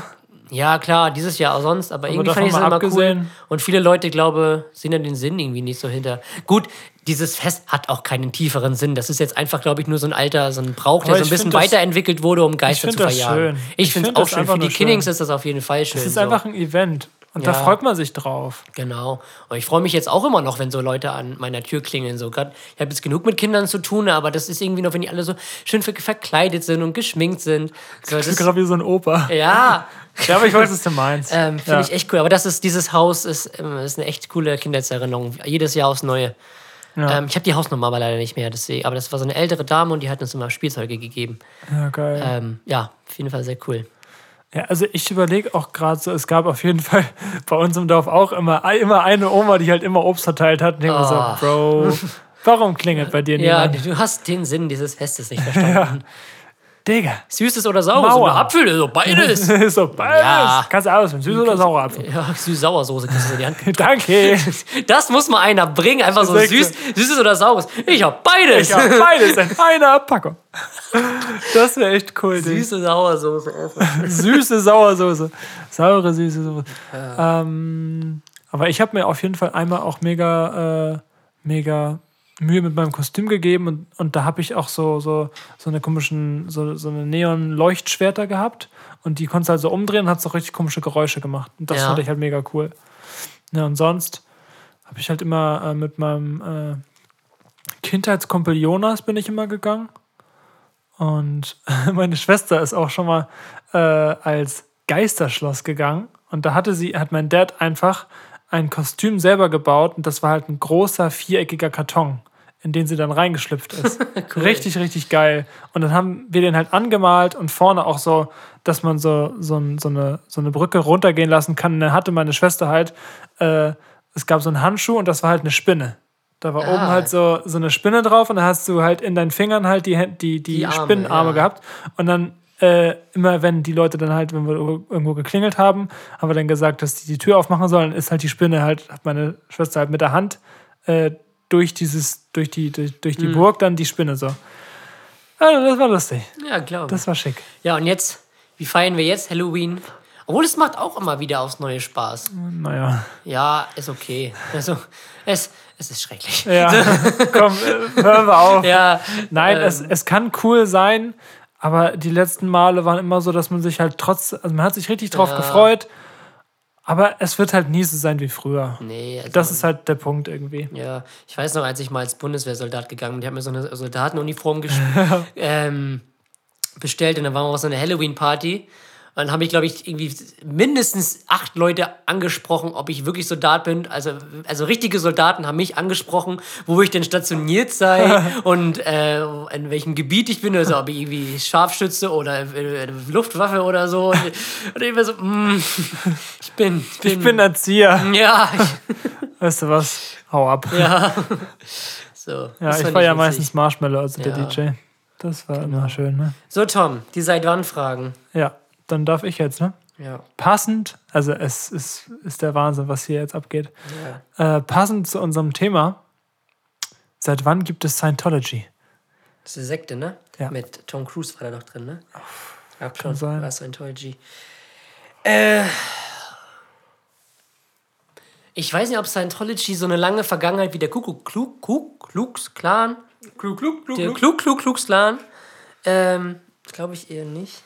ja. ja, klar, dieses Jahr auch sonst, aber, irgendwie fand ich davon immer cool. Und viele Leute, glaube sehen dann den Sinn irgendwie nicht so hinter. Gut, dieses Fest hat auch keinen tieferen Sinn. Das ist jetzt einfach, glaube ich, nur so ein alter, so ein Brauch, der Aber so ein bisschen weiterentwickelt wurde, um Geister zu verjagen. schön. Ich Ich finde find es auch schön. Für die Kinnings ist das auf jeden Fall schön. Es ist so. einfach ein Event. Und da Ja. freut man sich drauf. Genau. Und ich freue mich jetzt auch immer noch, wenn so Leute an meiner Tür klingeln. So, grad, ich habe jetzt genug mit Kindern zu tun, aber das ist irgendwie noch, wenn die alle so schön ver verkleidet sind und geschminkt sind. So, Das ist gerade wie so ein Opa. ja, Ja, aber ich weiß, was du meinst. Ähm, Finde ja. ich echt cool. Aber das ist, dieses Haus ist, ähm, ist eine echt coole Kindheitserinnerung. Jedes Jahr aufs Neue. Ja. Ähm, ich habe die Hausnummer aber leider nicht mehr, deswegen. Aber das war so eine ältere Dame und die hat uns immer Spielzeuge gegeben. ja, geil. Ähm, ja, auf jeden Fall sehr cool. Ja, also ich überlege auch gerade so, es gab auf jeden Fall bei uns im Dorf auch immer, immer eine Oma, die halt immer Obst verteilt hat. Und ich mir Ah. so, Bro, warum klingelt bei dir Ja, niemand? du hast den Sinn dieses Festes nicht verstanden. Digga, Süßes oder saures? Mauer. Oder Apfel, so beides. so beides. Ja. Kannst du auswählen, süß oder saurer Apfel. ja, süß-sauersoße kriegst du in die Hand. Danke. Das muss mal einer bringen. Einfach so süß, süßes oder saures. Ich hab beides. Ich hab beides in einer Packung. Das wäre echt cool. Digga. Süße Sauersoße. Süße Sauersoße. Saure, süße Soße. Ähm, aber ich habe mir auf jeden Fall einmal auch mega, äh, mega Mühe mit meinem Kostüm gegeben und, und da habe ich auch so, so, so eine komischen, so, so eine Neon-Leuchtschwerter gehabt und die konntest du halt so umdrehen und hat so richtig komische Geräusche gemacht. Und das Ja. fand ich halt mega cool. Ja, und sonst habe ich halt immer äh, mit meinem äh, Kindheitskumpel Jonas bin ich immer gegangen. Und meine Schwester ist auch schon mal äh, als Geisterschloss gegangen. Und da hatte sie, hat mein Dad einfach ein Kostüm selber gebaut und das war halt ein großer viereckiger Karton. In den sie dann reingeschlüpft ist. Richtig, richtig geil. Und dann haben wir den halt angemalt und vorne auch so, dass man so, so, so, eine, so eine Brücke runtergehen lassen kann. Und dann hatte meine Schwester halt, äh, es gab so einen Handschuh und das war halt eine Spinne. Da war Ah. oben halt so, so eine Spinne drauf und dann hast du halt in deinen Fingern halt die, die, die, Die Arme, Spinnenarme ja. gehabt. Und dann äh, immer, wenn die Leute dann halt, wenn wir irgendwo geklingelt haben, haben wir dann gesagt, dass die die Tür aufmachen sollen, ist halt die Spinne halt, hat meine Schwester halt mit der Hand äh, durch dieses, durch die, durch, durch die Mhm. Burg dann die Spinne so. Also, das war lustig. Ja, glaube ich. Das war schick. Ja, und jetzt, wie feiern wir jetzt Halloween? Obwohl, es macht auch immer wieder aufs neue Spaß. Naja. Ja, ist okay. Also, es, es ist schrecklich. Ja, komm, äh, hören wir auf. Ja, Nein, ähm, es, es kann cool sein, aber die letzten Male waren immer so, dass man sich halt trotz, also man hat sich richtig drauf Ja. gefreut, aber es wird halt nie so sein wie früher. nee, also, Das ist halt der Punkt irgendwie. Ja, ich weiß noch, als ich mal als Bundeswehrsoldat gegangen bin, die haben mir so eine Soldatenuniform ähm, bestellt und dann waren wir auf so eine Halloween-Party. Dann habe ich, glaube ich, irgendwie mindestens acht Leute angesprochen, ob ich wirklich Soldat bin. Also, also richtige Soldaten haben mich angesprochen, wo ich denn stationiert sei und äh, in welchem Gebiet ich bin. Also ob ich irgendwie Scharfschütze oder äh, Luftwaffe oder so. Und, und ich war so, mm, ich bin, ich bin, Ich bin Erzieher. ja, Weißt du was? Hau ab. Ja, ja. So, das ich fand war ja witzig. meistens Marshmallow, also der Ja. DJ. Das war immer schön, ne? So, Tom, die seit wann Fragen. Ja, dann darf ich jetzt, ne? Ja. Passend, also es ist, ist der Wahnsinn, was hier jetzt abgeht. Äh, passend zu unserem Thema, seit wann gibt es Scientology? Das ist eine Sekte, ne? Ja. Mit Tom Cruise war da doch drin, ne? Ja, schon. sein. War Scientology. Äh. Ich weiß nicht, ob Scientology so eine lange Vergangenheit wie der Kuckuck Klug, Klug, Klugs Clan. Klug, klug, klug, Der Klug, Klug, Klugs Clan. Ähm, glaube ich eher nicht.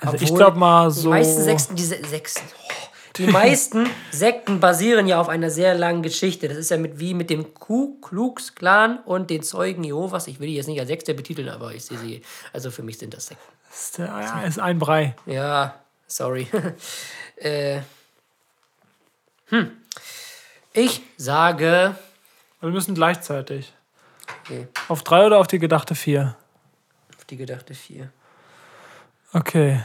Also ich Obwohl glaube mal so. Die meisten Sekten, diese Sechsten. Die meisten Sekten basieren ja auf einer sehr langen Geschichte. Das ist ja mit, wie mit dem Ku Klux Klan und den Zeugen Jehovas. Ich will die jetzt nicht als Sekte betiteln, aber ich sehe sie. Also für mich sind das Sekten. ist, der, ja, ist ein Brei. Ja, sorry. äh, hm. Ich sage. Wir müssen gleichzeitig. Okay, Auf drei oder auf die gedachte vier? auf die gedachte vier. Okay.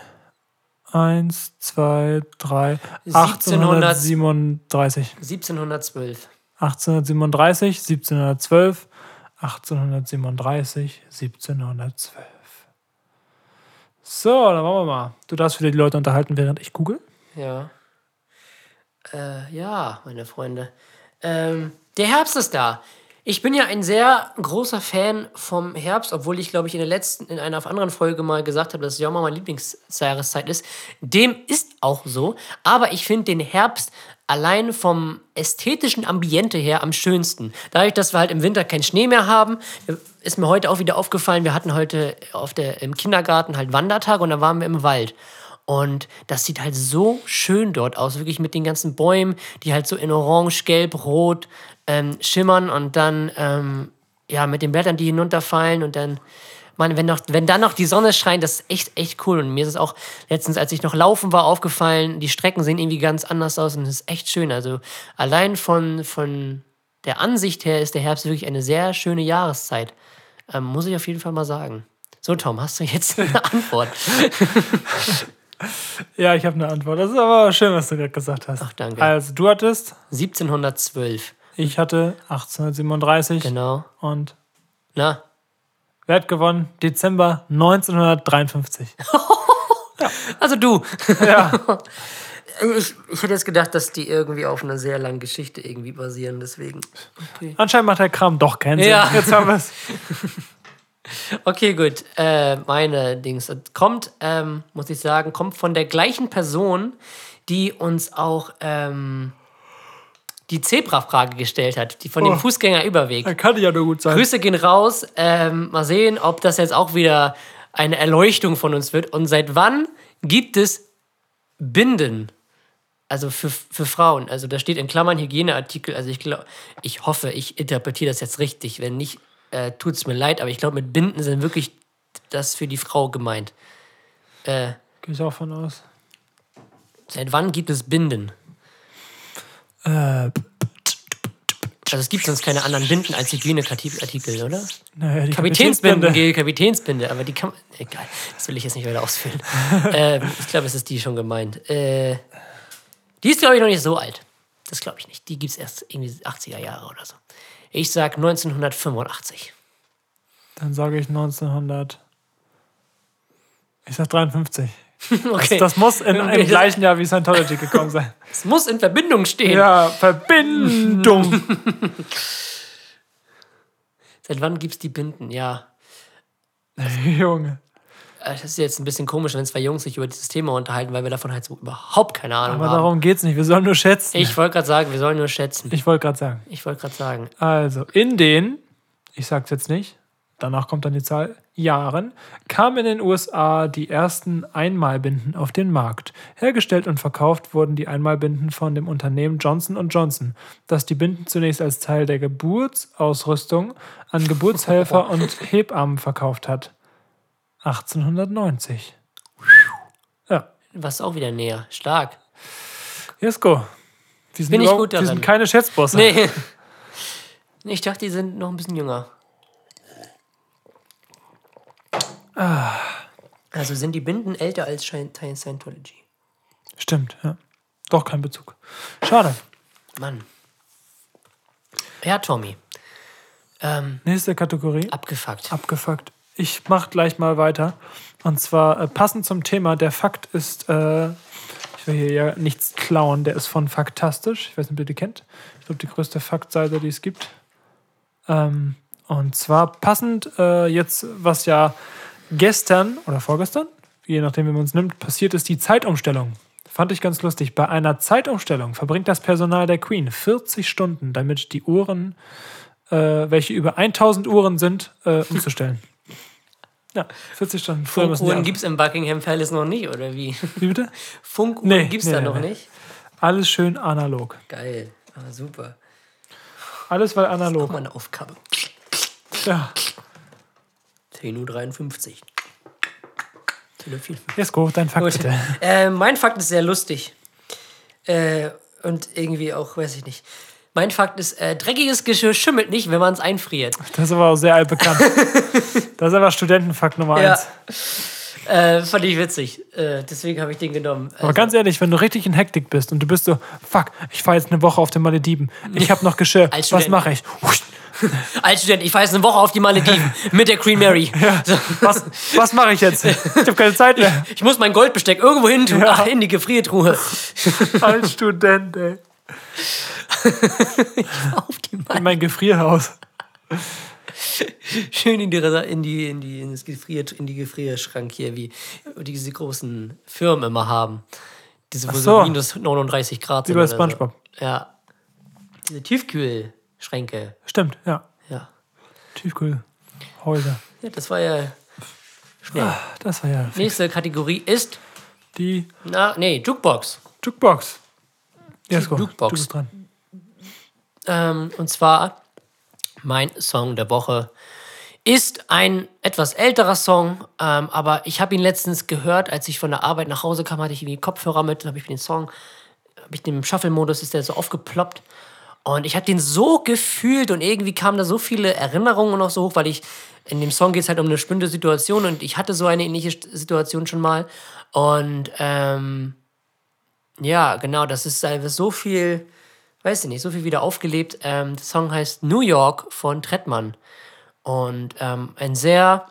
Eins, zwei, drei. 1700 1837. 1712. 1837, 1712, 1837, 1712. So, dann machen wir mal. Du darfst wieder die Leute unterhalten, während ich google. Ja. Äh, ja, meine Freunde. Ähm, der Herbst ist da. Ich bin ja ein sehr großer Fan vom Herbst, obwohl ich, glaube ich, in der letzten, in einer anderen Folge mal gesagt habe, dass Sommer meine Lieblingsjahreszeit ist. Dem ist auch so. Aber ich finde den Herbst allein vom ästhetischen Ambiente her am schönsten. Dadurch, dass wir halt im Winter keinen Schnee mehr haben, ist mir heute auch wieder aufgefallen, wir hatten heute auf der, im Kindergarten halt Wandertag und da waren wir im Wald. Und das sieht halt so schön dort aus, wirklich mit den ganzen Bäumen, die halt so in Orange, Gelb, Rot ähm, schimmern und dann ähm, ja mit den Blättern, die hinunterfallen und dann, man, wenn, noch, wenn dann noch die Sonne scheint, das ist echt, echt cool. Und mir ist es auch letztens, als ich noch laufen war, aufgefallen, die Strecken sehen irgendwie ganz anders aus und es ist echt schön. Also allein von, von der Ansicht her ist der Herbst wirklich eine sehr schöne Jahreszeit. Ähm, muss ich auf jeden Fall mal sagen. So, Tom, hast du jetzt eine Antwort? Ja, ich habe eine Antwort. Das ist aber schön, was du gerade gesagt hast. Ach, danke. Also, du hattest, 1712. ich hatte 1837 Genau. und Na, wer hat gewonnen? Dezember 1953. also du. ja, Ich, ich hätte jetzt gedacht, dass die irgendwie auf einer sehr langen Geschichte irgendwie basieren, deswegen. Okay, anscheinend macht der Kram doch keinen Sinn. Ja. Jetzt haben wir es. okay gut. Äh, meine Dings. Kommt, ähm, muss ich sagen, kommt von der gleichen Person, die uns auch ähm, die Zebra-Frage gestellt hat, die von dem Oh. Fußgängerüberweg. Kann ja nur gut sein. Grüße gehen raus. Ähm, mal sehen, ob das jetzt auch wieder eine Erleuchtung von uns wird. Und seit wann gibt es Binden? Also für, für Frauen. Also da steht in Klammern Hygieneartikel. Also ich glaube, ich hoffe, ich interpretiere das jetzt richtig. Wenn nicht, äh, tut es mir leid, aber ich glaube, mit Binden sind wirklich das für die Frau gemeint. Äh, Gehe ich auch von aus. seit wann gibt es Binden? Äh, Also es gibt sonst keine anderen Binden als Hygieneartikel, oder? Naja, die Kapitänsbinde, geht Kapitänsbinde, aber die kann man. Egal, das will ich jetzt nicht weiter ausfüllen. ähm, ich glaube, es ist die schon gemeint. Äh, die ist, glaube ich, noch nicht so alt. Das glaube ich nicht. Die gibt es erst irgendwie 80er Jahre oder so. Ich sag 1985. Dann sage ich 1900. Ich sag 53. Okay. Das muss in, im gleichen Jahr wie Scientology gekommen sein. Es muss in Verbindung stehen. Ja, Verbindung. Seit wann gibt es die Binden? Ja. Junge. Äh, Das ist jetzt ein bisschen komisch, wenn zwei Jungs sich über dieses Thema unterhalten, weil wir davon halt so überhaupt keine Ahnung Aber haben. darum geht's nicht. Wir sollen nur schätzen. Ich wollte gerade sagen, wir sollen nur schätzen. Ich wollte gerade sagen. Ich wollte gerade sagen. Also, in den, ich sag's jetzt nicht, danach kommt dann die Zahl, Jahren, kamen in den USA die ersten Einmalbinden auf den Markt. Hergestellt und verkauft wurden die Einmalbinden von dem Unternehmen Johnson Johnson, das die Binden zunächst als Teil der Geburtsausrüstung an Geburtshelfer und Hebammen verkauft hat. 1890. Ja, Was auch wieder näher. Stark. Jesko. Wir sind, Bin ich gut wir darin. sind keine Schätzbosse. Nee. Ich dachte, die sind noch ein bisschen jünger. Also sind die Binden älter als Sci- Scientology. Stimmt, ja. Doch kein Bezug. Schade. Mann. Ja, Tommy. Ähm, Nächste Kategorie. abgefuckt. Abgefuckt. Ich mach gleich mal weiter. Und zwar äh, passend zum Thema. Der Fakt ist, äh, ich will hier ja nichts klauen, der ist von Faktastisch. Ich weiß nicht, ob ihr die kennt. Ich glaube, die größte Faktseite, die es gibt. Ähm, und zwar passend äh, jetzt, was ja gestern oder vorgestern, je nachdem, wie man es nimmt, passiert ist, die Zeitumstellung. Fand ich ganz lustig. Bei einer Zeitumstellung verbringt das Personal der Queen 40 Stunden, damit die Uhren, äh, welche über 1000 Uhren sind, äh, umzustellen. Ja, 40 Stunden. Funkuhren auch- gibt es im Buckingham Palace noch nicht, oder wie? Wie bitte? Funkuhren Nee, gibt es nee, da nee, noch nee. nicht? Alles schön analog. Geil. Ah, super. Alles weil analog. mal eine Aufgabe. Ja. 10.53 Uhr. Jesko, dein Fakt Gut. bitte. Äh, mein Fakt ist sehr lustig. Äh, und irgendwie auch, weiß ich nicht. Mein Fakt ist, äh, dreckiges Geschirr schimmelt nicht, wenn man es einfriert. Das ist aber auch sehr altbekannt. das ist aber Studentenfakt Nummer Ja. eins. Äh, fand ich witzig. Äh, deswegen habe ich den genommen. Aber Also, ganz ehrlich, wenn du richtig in Hektik bist und du bist so, fuck, ich fahre jetzt eine Woche auf den Malediven. Ich habe noch Geschirr. Was mache ich? Als Student, ich fahre jetzt eine Woche auf die Malediven mit der Queen Mary. So, Was, was mache ich jetzt? Ich habe keine Zeit mehr. ich muss mein Goldbesteck irgendwo hin tun. Ja. Ach, in die Gefriertruhe. Als Student, ey. auf die Malediven. In mein Gefrierhaus. Schön in die, in die, in die, in das Gefrier, in die Gefrierschrank hier, wie diese großen Firmen immer haben. Diese, wo so minus 39 Grad Wie sind. bei oder SpongeBob. So. Ja. Diese Tiefkühlschränke. Stimmt, ja. Ja. Tiefkühlhäuser. ja. Das war ja schnell. Ah, Das war ja Nächste Kategorie ist, die na, nee, Jukebox. Jukebox. Jukebox. du bist dran. Ähm, und zwar mein Song der Woche ist ein etwas älterer Song, ähm, aber ich habe ihn letztens gehört, als ich von der Arbeit nach Hause kam, hatte ich irgendwie Kopfhörer mit, habe ich den Song, habe ich den im Shuffle-Modus, ist der so aufgeploppt. Und ich habe den so gefühlt und irgendwie kamen da so viele Erinnerungen noch so hoch, weil ich in dem Song geht es halt um eine bestimmte Situation und ich hatte so eine ähnliche Situation schon mal. Und ähm, ja, genau, das ist einfach so viel, weiß ich nicht, so viel wieder aufgelebt. Ähm, der Song heißt New York von Trettmann. Und ähm, ein sehr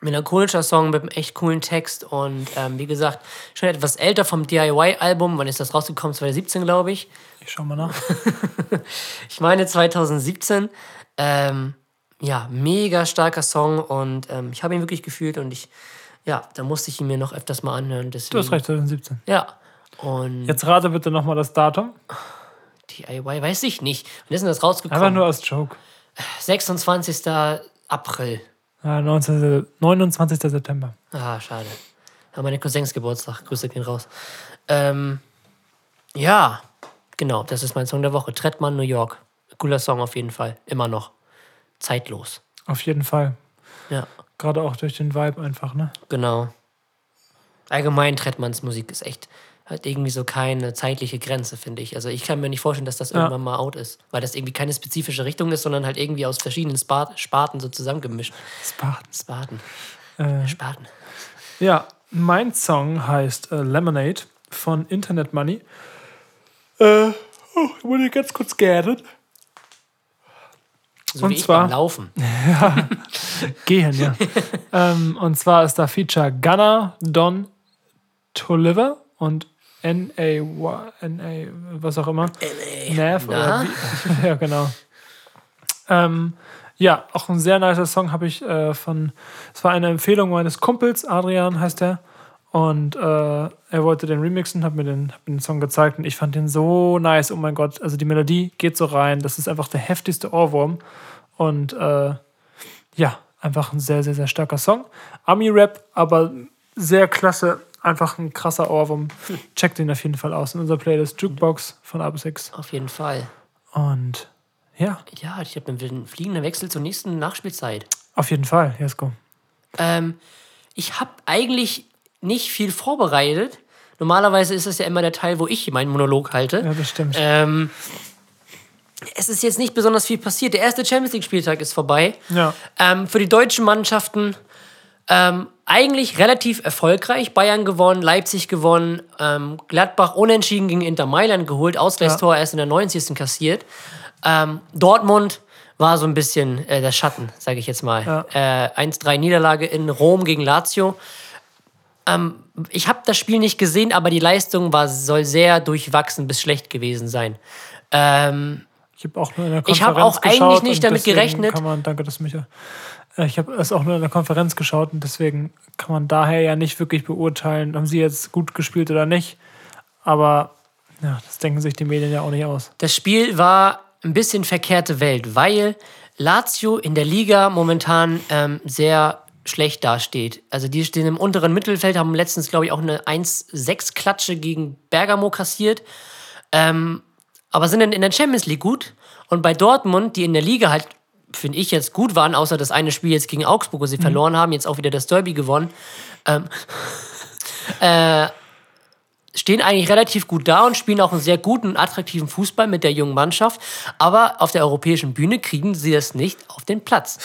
melancholischer Song mit einem echt coolen Text. Und ähm, wie gesagt, schon etwas älter vom DIY-Album. Wann ist das rausgekommen? 2017, glaube ich. Ich schau mal nach. Ich meine 2017. Ähm, ja, mega starker Song und ähm, ich habe ihn wirklich gefühlt und ich, ja, da musste ich ihn mir noch öfters mal anhören. Deswegen, Du hast recht, 2017. Ja. Und Jetzt rate bitte nochmal das Datum. DIY weiß ich nicht. Wann ist denn das rausgekommen? Einfach nur als Joke. 26. April. Ja, 19, 29. September. Ah, schade. Ja, meine Cousins Geburtstag. Grüße gehen raus. Ähm, ja, genau, das ist mein Song der Woche. Trettmann, New York. Cooler Song auf jeden Fall. Immer noch. Zeitlos. Auf jeden Fall. Ja, Gerade auch durch den Vibe einfach, ne? genau. Allgemein Trettmanns Musik ist echt hat irgendwie so keine zeitliche Grenze, finde ich. Also ich kann mir nicht vorstellen, dass das irgendwann mal out ist, weil das irgendwie keine spezifische Richtung ist, sondern halt irgendwie aus verschiedenen Spart Sparten so zusammengemischt. Spartan. Sparten. Äh, Sparten. ja, mein Song heißt äh, Lemonade von Internet Money. Äh, oh, ich wurde ganz kurz geerdet. So Und zwar- Laufen. Gehen, ja. ähm, und zwar ist da Feature Gunner, Don Toliver und N.A. N.A. was auch immer. Nav oder Na? wie, Ja, genau. Ähm, ja, auch ein sehr nicer Song habe ich äh, von. Es war eine Empfehlung meines Kumpels, Adrian heißt er. Und äh, er wollte den remixen, hat mir den, hat mir den Song gezeigt und ich fand den so nice. Oh mein Gott, also die Melodie geht so rein. Das ist einfach der heftigste Ohrwurm. Und äh, ja, einfach ein sehr, sehr, sehr starker Song. Ami-Rap, aber sehr klasse. Einfach ein krasser Ohrwurm. Checkt den auf jeden Fall aus in unserer Playlist Jukebox von A bis X. Auf jeden Fall. Und ja, Ja, ich habe einen fliegenden Wechsel zur nächsten Nachspielzeit. auf jeden Fall. Jesko. Ähm, ich habe eigentlich nicht viel vorbereitet. Normalerweise ist das ja immer der Teil, wo ich meinen Monolog halte. Ja, das stimmt. Ähm, es ist jetzt nicht besonders viel passiert. Der erste Champions League-Spieltag ist vorbei. Ja. Ähm, für die deutschen Mannschaften ähm, eigentlich relativ erfolgreich. Bayern gewonnen, Leipzig gewonnen, ähm, Gladbach unentschieden gegen Inter Mailand geholt, Ausgleichstor erst in der 90. kassiert. Ähm, Dortmund war so ein bisschen äh, der Schatten, sage ich jetzt mal. Ja. Äh, 1-3 Niederlage in Rom gegen Lazio. Ähm, ich habe das Spiel nicht gesehen, aber die Leistung war, soll sehr durchwachsen bis schlecht gewesen sein. Ich habe auch Ich habe auch eigentlich nicht damit gerechnet. Man, danke, dass mich. äh, Ich habe es auch nur in der Konferenz geschaut und deswegen kann man daher ja nicht wirklich beurteilen, haben sie jetzt gut gespielt oder nicht. Aber ja, das denken sich die Medien ja auch nicht aus. Das Spiel war ein bisschen verkehrte Welt, weil Lazio in der Liga momentan ähm, sehr schlecht dasteht. Also die stehen im unteren Mittelfeld, haben letztens, glaube ich, auch eine 1-6-Klatsche gegen Bergamo kassiert. Ähm, aber sind in der Champions League gut. Und bei Dortmund, die in der Liga halt, finde ich, jetzt gut waren, außer das eine Spiel jetzt gegen Augsburg, wo sie verloren haben, jetzt auch wieder das Derby gewonnen, ähm, äh, stehen eigentlich relativ gut da und spielen auch einen sehr guten und attraktiven Fußball mit der jungen Mannschaft. Aber auf der europäischen Bühne kriegen sie es nicht auf den Platz.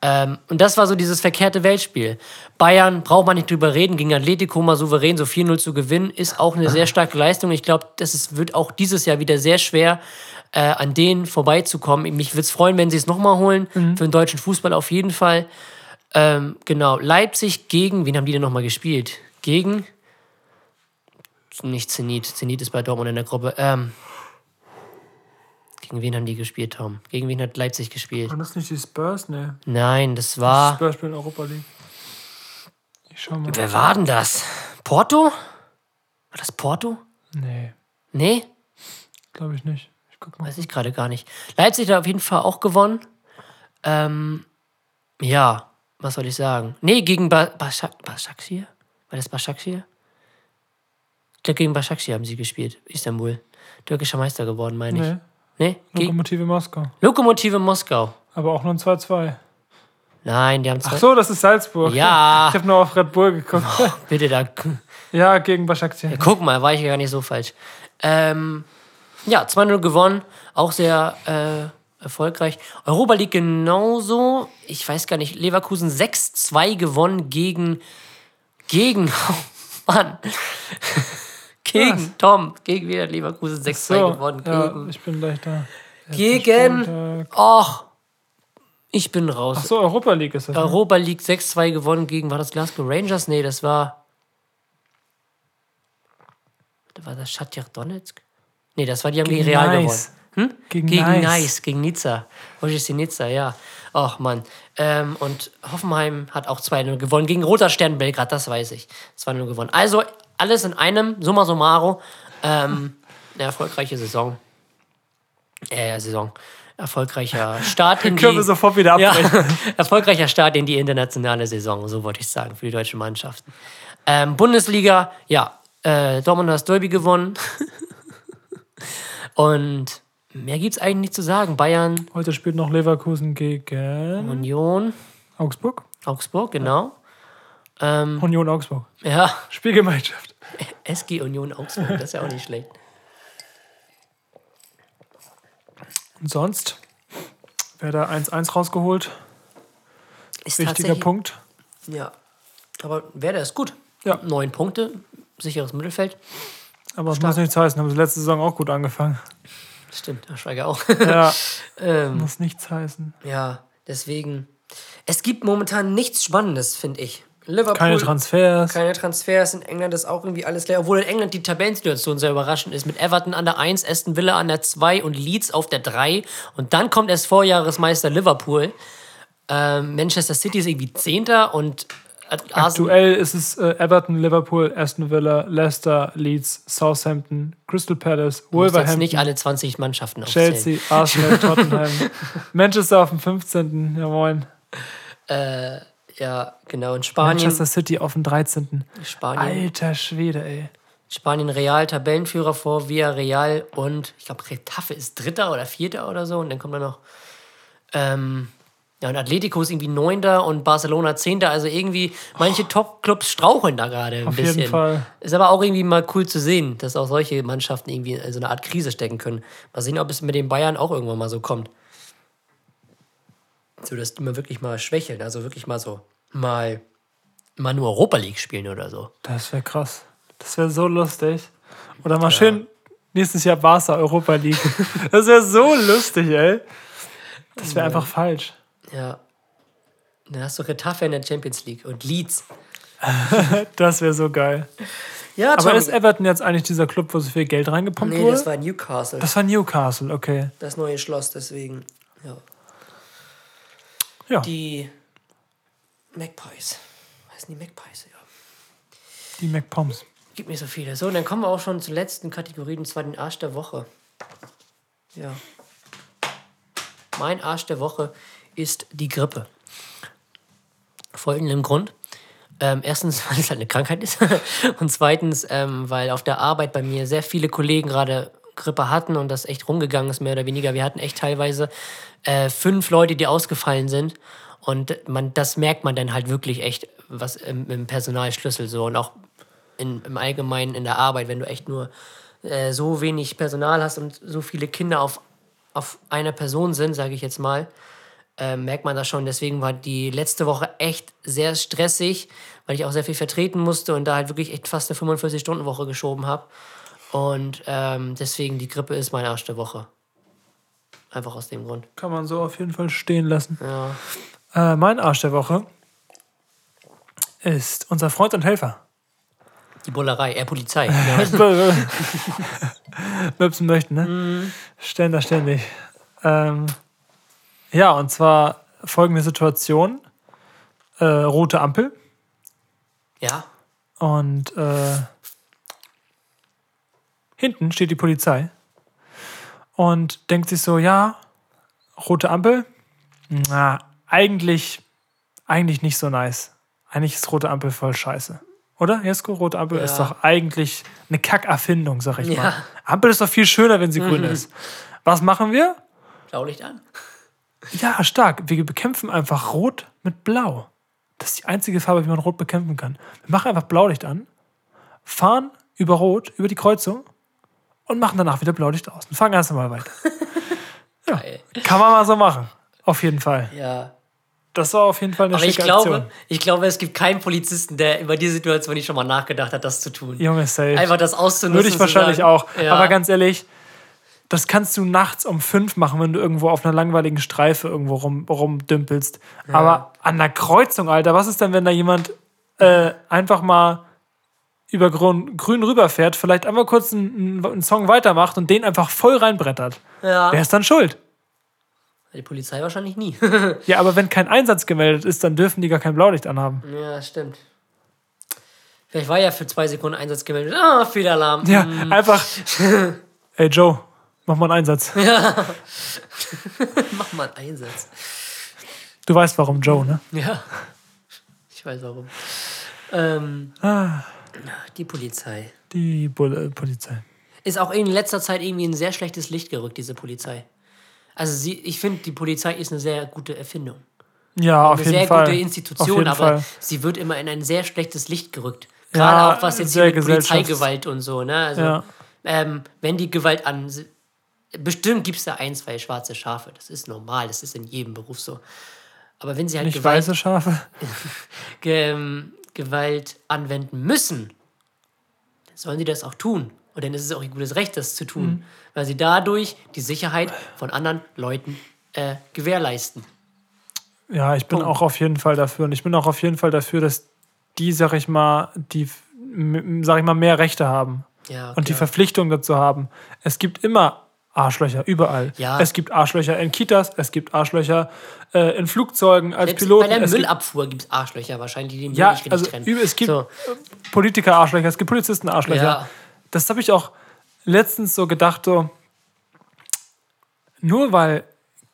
Ähm, und das war so dieses verkehrte Weltspiel. Bayern, braucht man nicht drüber reden, gegen Atletico mal souverän so 4-0 zu gewinnen, ist auch eine sehr starke Leistung. Ich glaube, das ist, wird auch dieses Jahr wieder sehr schwer, äh, an denen vorbeizukommen. Mich würde es freuen, wenn sie es nochmal holen. Für den deutschen Fußball auf jeden Fall. Ähm, genau, Leipzig gegen, wen haben die denn nochmal gespielt? Gegen nicht Zenit. Zenit ist bei Dortmund in der Gruppe. Ähm, gegen wen haben die gespielt, Tom? Gegen wen hat Leipzig gespielt? Waren das nicht die Spurs? Nee. Nein, das Die war. Spurs spielen Europa League. Ich schau mal. Wer war denn das? Porto? War das Porto? Nee, Nee, glaube ich nicht. Ich guck mal. weiß ich gerade gar nicht. Leipzig hat auf jeden Fall auch gewonnen. Ähm, ja, was soll ich sagen? Nee, gegen ba Başak Başakşehir? War das Başakşehir? Gegen Başakşehir haben sie gespielt. Istanbul. Türkischer Meister geworden, meine ich. Nee, Nee? Lokomotive Moskau. Lokomotive Moskau. Aber auch nur ein 2-2. Nein, die haben zwei. Ach so, das ist Salzburg. Ja. Ich habe nur auf Red Bull geguckt. Bitte da. Ja, gegen Başakşehir. Guck mal, war ich ja gar nicht so falsch. Ähm, ja, 2-0 gewonnen. Auch sehr äh, erfolgreich. Europa League genauso. Ich weiß gar nicht. Leverkusen 6-2 gewonnen gegen. Gegen. Oh Mann. gegen Was? Tom. Gegen wieder Leverkusen 6-2 So, gewonnen. ja, Gegen. ich bin gleich da. Gegen. Och. Ich bin raus. Ach so, Europa League ist das. Ne? Europa League 6-2 gewonnen gegen, war das Glasgow Rangers? Nee, das war. War das Shakhtar Donetsk? Nee, das war die haben gegen, Gegen Real Nice. gewonnen. Hm? Gegen Gegen Nice. Nice. gegen Nizza. Ojci Nizza, ja. Ach Mann. Ähm, und Hoffenheim hat auch 2-0 gewonnen. Gegen Roter Stern Belgrad, das weiß ich. 2-0 gewonnen. Also alles in einem, summa summarum. Ähm, eine erfolgreiche Saison. Äh, Saison. Erfolgreicher Start in die... Können wir sofort wieder Ja, abbrechen. erfolgreicher Start in die internationale Saison, so wollte ich sagen, für die deutschen Mannschaften. Ähm, Bundesliga, ja, äh, Dortmund hat das Derby gewonnen. Und mehr gibt es eigentlich nicht zu sagen. Bayern, Heute spielt noch Leverkusen gegen Union, Augsburg. Augsburg, genau. Ähm, Union Augsburg. ja, Spielgemeinschaft. SG Union Augsburg, das ist ja auch nicht schlecht. Und sonst wäre da 1-1 rausgeholt. Ist Wichtiger Punkt. Ja. Aber Werder ist gut. Ja. Neun Punkte, sicheres Mittelfeld. Aber es muss nichts heißen. Haben sie letzte Saison auch gut angefangen. Stimmt, Herr Schweiger auch. Ja, ähm, muss nichts heißen. ja, deswegen. Es gibt momentan nichts Spannendes, finde ich. Liverpool. Keine Transfers. Keine Transfers. In England ist auch irgendwie alles leer. Obwohl in England die Tabellensituation sehr überraschend ist. Mit Everton an der 1, Aston Villa an der 2 und Leeds auf der 3. Und dann kommt erst Vorjahresmeister Liverpool. Ähm, Manchester City ist irgendwie 10. und. Aktuell ist es äh, Everton, Liverpool, Aston Villa, Leicester, Leeds, Southampton, Crystal Palace, jetzt Wolverhampton, nicht alle 20 Mannschaften aufzählen. Chelsea, Arsenal, Tottenham, Manchester auf dem 15. Ja, moin. Äh, ja, genau. In Spanien, Manchester City auf dem 13. Spanien, Alter Schwede, ey. Spanien Real, Tabellenführer vor Villarreal und ich glaube Retafe ist Dritter oder Vierter oder so. Und dann kommt da noch. Ähm, ja, und Atletico ist irgendwie Neunter und Barcelona Zehnter. Also irgendwie, manche Top-Clubs straucheln da gerade ein Auf bisschen. jeden Fall. Ist aber auch irgendwie mal cool zu sehen, dass auch solche Mannschaften irgendwie in so eine Art Krise stecken können. Mal sehen, ob es mit den Bayern auch irgendwann mal so kommt. So, dass die mal wirklich mal schwächeln. Also wirklich mal so mal, mal nur Europa League spielen oder so. Das wäre krass. Das wäre so lustig. Oder mal schön nächstes Jahr Barca Europa League. Das wäre so lustig, ey. Das wäre einfach falsch. Ja. Dann hast du Retafe in der Champions League und Leeds. Das wäre so geil. Ja, Aber ist Everton jetzt eigentlich dieser Club, wo so viel Geld reingepumpt Nee, wurde? das war Newcastle. das war Newcastle, okay. Das neue Schloss, deswegen. Ja. Ja, Die Magpies. Heißen die Magpies, ja. die McPoms. Gibt nicht so viele. So, und dann kommen wir auch schon zur letzten Kategorie, und zwar den Arsch der Woche. Ja. Mein Arsch der Woche ist die Grippe. Folgendem Grund. Ähm, erstens, weil es halt eine Krankheit ist. und zweitens, ähm, weil auf der Arbeit bei mir sehr viele Kollegen gerade Grippe hatten und das echt rumgegangen ist, mehr oder weniger. Wir hatten echt teilweise äh, fünf Leute, die ausgefallen sind. Und man, das merkt man dann halt wirklich echt, was im, im Personalschlüssel so und auch in, im Allgemeinen in der Arbeit, wenn du echt nur äh, so wenig Personal hast und so viele Kinder auf, auf einer Person sind, sage ich jetzt mal, äh, merkt man das schon. Deswegen war die letzte Woche echt sehr stressig, weil ich auch sehr viel vertreten musste und da halt wirklich echt fast eine 45-Stunden-Woche geschoben habe. Und ähm, deswegen die Grippe ist mein Arsch der Woche. Einfach aus dem Grund. Kann man so auf jeden Fall stehen lassen. Ja. Äh, mein Arsch der Woche ist unser Freund und Helfer. Die Bullerei, äh, Polizei. Ja. Möpsen möchten, ne? Stellen da ständig. Ähm, ja, und zwar folgende Situation. Äh, rote Ampel ja. und äh, hinten steht die Polizei und denkt sich so, ja, rote Ampel, na, eigentlich, eigentlich nicht so nice. Eigentlich ist rote Ampel voll scheiße. Oder, Jesko? Rote Ampel ist Ja. doch eigentlich eine Kackerfindung, sag ich mal. Ja. Ampel ist doch viel schöner, wenn sie grün ist. Was machen wir? Blaulicht an. Ja, stark. Wir bekämpfen einfach Rot mit Blau. Das ist die einzige Farbe, wie man Rot bekämpfen kann. Wir machen einfach Blaulicht an, fahren über Rot, über die Kreuzung und machen danach wieder Blaulicht aus und fangen erst einmal weiter. Geil. Kann man mal so machen. Auf jeden Fall. Ja. Das war auf jeden Fall eine Aber ich schicke glaube, Aktion. ich glaube, es gibt keinen Polizisten, der über die Situation nicht schon mal nachgedacht hat, das zu tun. Junge, safe. Einfach das auszunutzen. Würde ich wahrscheinlich sagen, auch. Ja. Aber ganz ehrlich, das kannst du nachts um fünf machen, wenn du irgendwo auf einer langweiligen Streife irgendwo rum, rumdümpelst. Aber an der Kreuzung, Alter, was ist denn, wenn da jemand äh, einfach mal über grün, grün rüberfährt, vielleicht einmal kurz einen, einen Song weitermacht und den einfach voll reinbrettert? ja. Wer ist dann schuld? Die Polizei wahrscheinlich nie. Ja, aber wenn kein Einsatz gemeldet ist, dann dürfen die gar kein Blaulicht anhaben. ja, stimmt. Vielleicht war ja für zwei Sekunden Einsatz gemeldet. Ah, Fehlalarm. Ja, Hm. einfach. Ey, Joe, mach mal einen Einsatz. Mach mal einen Einsatz. Du weißt, warum Joe, ne? Ja. Ich weiß warum. Ähm, Ah, die Polizei. die Bulle Polizei. Ist auch in letzter Zeit irgendwie in ein sehr schlechtes Licht gerückt, diese Polizei. Also sie, ich finde, die Polizei ist eine sehr gute Erfindung. Ja, auf Eine jeden sehr Fall. gute auf Institution, jeden aber Fall. sie wird immer in ein sehr schlechtes Licht gerückt. Gerade Ja, auch was jetzt sehr hier mit Polizeigewalt und so, ne? Also, Ja. ähm, wenn die Gewalt an. Bestimmt gibt es da ein, zwei schwarze Schafe. Das ist normal, das ist in jedem Beruf so. Aber wenn sie halt Nicht Gewalt, weiße Schafe. ähm, Gewalt anwenden müssen, dann sollen sie das auch tun. Und dann ist es auch ihr gutes Recht, das zu tun. Mhm. Weil sie dadurch die Sicherheit von anderen Leuten äh, gewährleisten. Ja, ich bin Punkt. auch auf jeden Fall dafür. Und ich bin auch auf jeden Fall dafür, dass die, sag ich mal, die, sag ich mal, mehr Rechte haben. Ja, und die. Verpflichtung dazu haben. Es gibt immer Arschlöcher, überall. Ja. Es gibt Arschlöcher in Kitas, es gibt Arschlöcher äh, in Flugzeugen als Selbst Piloten. bei der Müllabfuhr gibt es Arschlöcher wahrscheinlich, die den Müll ja, nicht also trennen. es gibt So. Politiker-Arschlöcher, es gibt Polizisten-Arschlöcher. Ja. Das habe ich auch letztens so gedacht, so, nur weil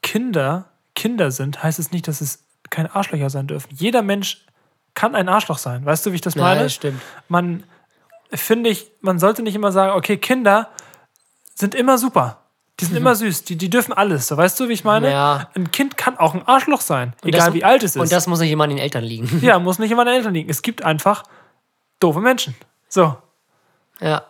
Kinder Kinder sind, heißt es nicht, dass es keine Arschlöcher sein dürfen. Jeder Mensch kann ein Arschloch sein. Weißt du, wie ich das Ja, meine? das stimmt. Man, finde ich, man sollte nicht immer sagen, okay, Kinder sind immer super. Die sind immer süß. Die, die dürfen alles. So, weißt du, wie ich meine? Mhm. Ja. Ein Kind kann auch ein Arschloch sein. Und egal das- wie alt es ist. Und das muss nicht immer an den Eltern liegen. ja, muss nicht immer an den Eltern liegen. Es gibt einfach doofe Menschen. So. ja.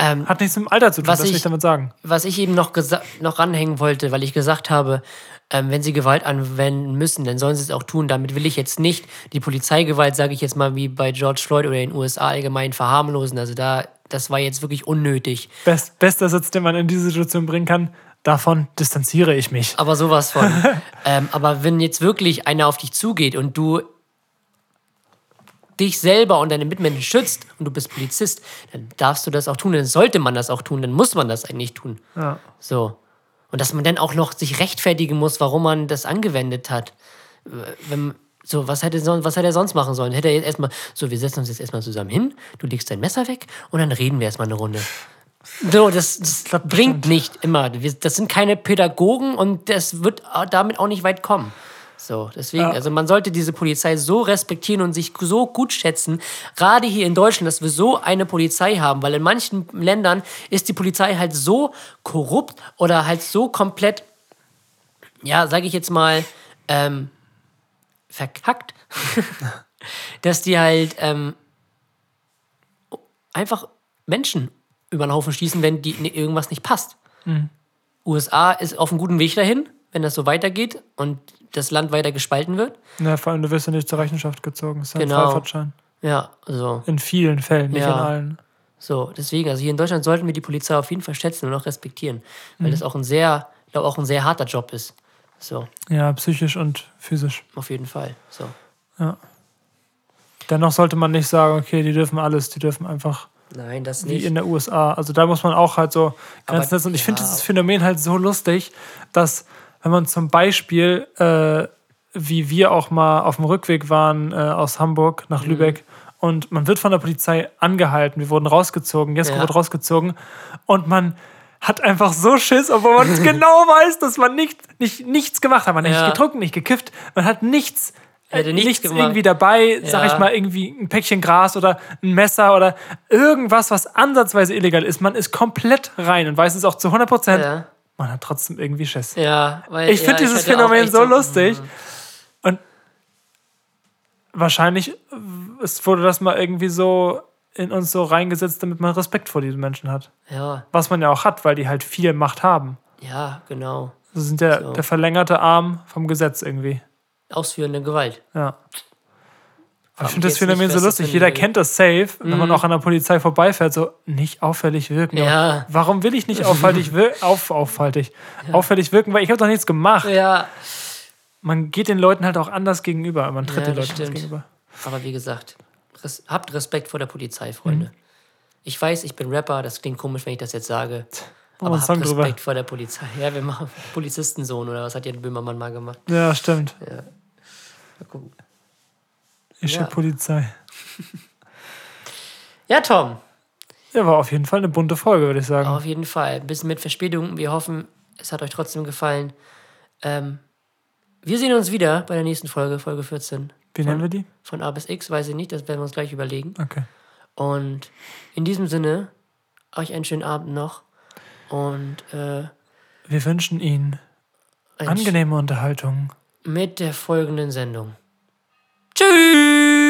Ähm, Hat nichts mit dem Alter zu tun, Was das will ich- ich damit sagen. was ich eben noch, noch ranhängen wollte, weil ich gesagt habe, ähm, wenn sie Gewalt anwenden müssen, dann sollen sie es auch tun. Damit will ich jetzt nicht die Polizeigewalt, sage ich jetzt mal, wie bei George Floyd oder in den USA allgemein verharmlosen. Also da, das war jetzt wirklich unnötig. Best, bester Satz, den man in diese Situation bringen kann, davon distanziere ich mich. Aber sowas von. ähm, aber wenn jetzt wirklich einer auf dich zugeht und du dich selber und deine Mitmenschen schützt und du bist Polizist, dann darfst du das auch tun, dann sollte man das auch tun, dann muss man das eigentlich tun. Ja. So. Und dass man dann auch noch sich rechtfertigen muss, warum man das angewendet hat. Wenn, so, was hätte, was hätte er sonst machen sollen? Hätte er jetzt erstmal, so, wir setzen uns jetzt erstmal zusammen hin, du legst dein Messer weg und dann reden wir erstmal eine Runde. So, das, das bringt nicht immer. Wir, das sind keine Pädagogen und das wird damit auch nicht weit kommen. So, deswegen, Ja. also man sollte diese Polizei so respektieren und sich so gut schätzen, gerade hier in Deutschland, dass wir so eine Polizei haben, weil in manchen Ländern ist die Polizei halt so korrupt oder halt so komplett, ja, sage ich jetzt mal, ähm, verkackt, dass die halt ähm, einfach Menschen über den Haufen schießen, wenn die, ne, irgendwas nicht passt. USA ist auf einem guten Weg dahin, wenn das so weitergeht und das Land weiter gespalten wird. Ja, vor allem, du wirst ja nicht zur Rechenschaft gezogen. Das ist ja ein Genau. Freifahrtschein. Ja, so. In vielen Fällen, nicht Ja. in allen. So, deswegen, also hier in Deutschland sollten wir die Polizei auf jeden Fall schätzen und auch respektieren, weil das auch ein sehr, glaube, auch ein sehr harter Job ist. So, Ja, psychisch und physisch. auf jeden Fall. So. Dennoch sollte man nicht sagen, okay, die dürfen alles, die dürfen einfach Nein, das wie nicht. in der USA. Also da muss man auch halt so Grenzen setzen. Und ich finde ja. dieses Phänomen halt so lustig, dass wenn man zum Beispiel, äh, wie wir auch mal auf dem Rückweg waren äh, aus Hamburg nach Mhm. Lübeck und man wird von der Polizei angehalten, wir wurden rausgezogen, Jesko Ja. wird rausgezogen und man hat einfach so Schiss, obwohl man genau weiß, dass man nicht, nicht, nichts gemacht hat. Man hat Ja. nicht getrunken, nicht gekifft, man hat nichts, Hätte äh, nichts nichts gemacht. irgendwie dabei, sag Ja. ich mal, irgendwie ein Päckchen Gras oder ein Messer oder irgendwas, was ansatzweise illegal ist. Man ist komplett rein und weiß es auch zu 100 Prozent. Ja, Man hat trotzdem irgendwie Schiss. ja weil Ich finde dieses auch Phänomen so lustig. Und wahrscheinlich äh, es wurde das mal irgendwie so in uns so reingesetzt, damit man Respekt vor diesen Menschen hat. Ja, Was man ja auch hat, weil die halt viel Macht haben. ja, genau. Sie sind der, So. der verlängerte Arm vom Gesetz irgendwie. Ausführende Gewalt. Ja. Aber ich finde das Phänomen so lustig. Jeder kennt das safe, wenn man auch an der Polizei vorbeifährt, so nicht auffällig wirken. Ja. Warum will ich nicht auffällig, wir auf, auffällig, auffällig wirken? Weil ich habe doch nichts gemacht. Ja, Man geht den Leuten halt auch anders gegenüber. Man tritt Ja, den Leuten anders gegenüber. aber wie gesagt, res habt Respekt vor der Polizei, Freunde. Mhm. Ich weiß, ich bin Rapper, das klingt komisch, wenn ich das jetzt sage. wir Aber habt Song drüber. Respekt vor der Polizei. Ja, wir machen Polizistensohn oder was hat Jan Böhmermann mal gemacht? Ja, stimmt. Mal gucken. Ich Ja. ja. Polizei. Ja, Tom, Ja, war auf jeden Fall eine bunte Folge, würde ich sagen. auf jeden Fall. Ein bisschen mit Verspätung. Wir hoffen, es hat euch trotzdem gefallen. Ähm, wir sehen uns wieder bei der nächsten Folge, Folge 14. Wie nennen wir die? Von A bis X, weiß ich nicht, das werden wir uns gleich überlegen. Okay. Und in diesem Sinne, euch einen schönen Abend noch. Und äh, Wir wünschen Ihnen angenehme Unterhaltung. mit der folgenden Sendung. Tschüss!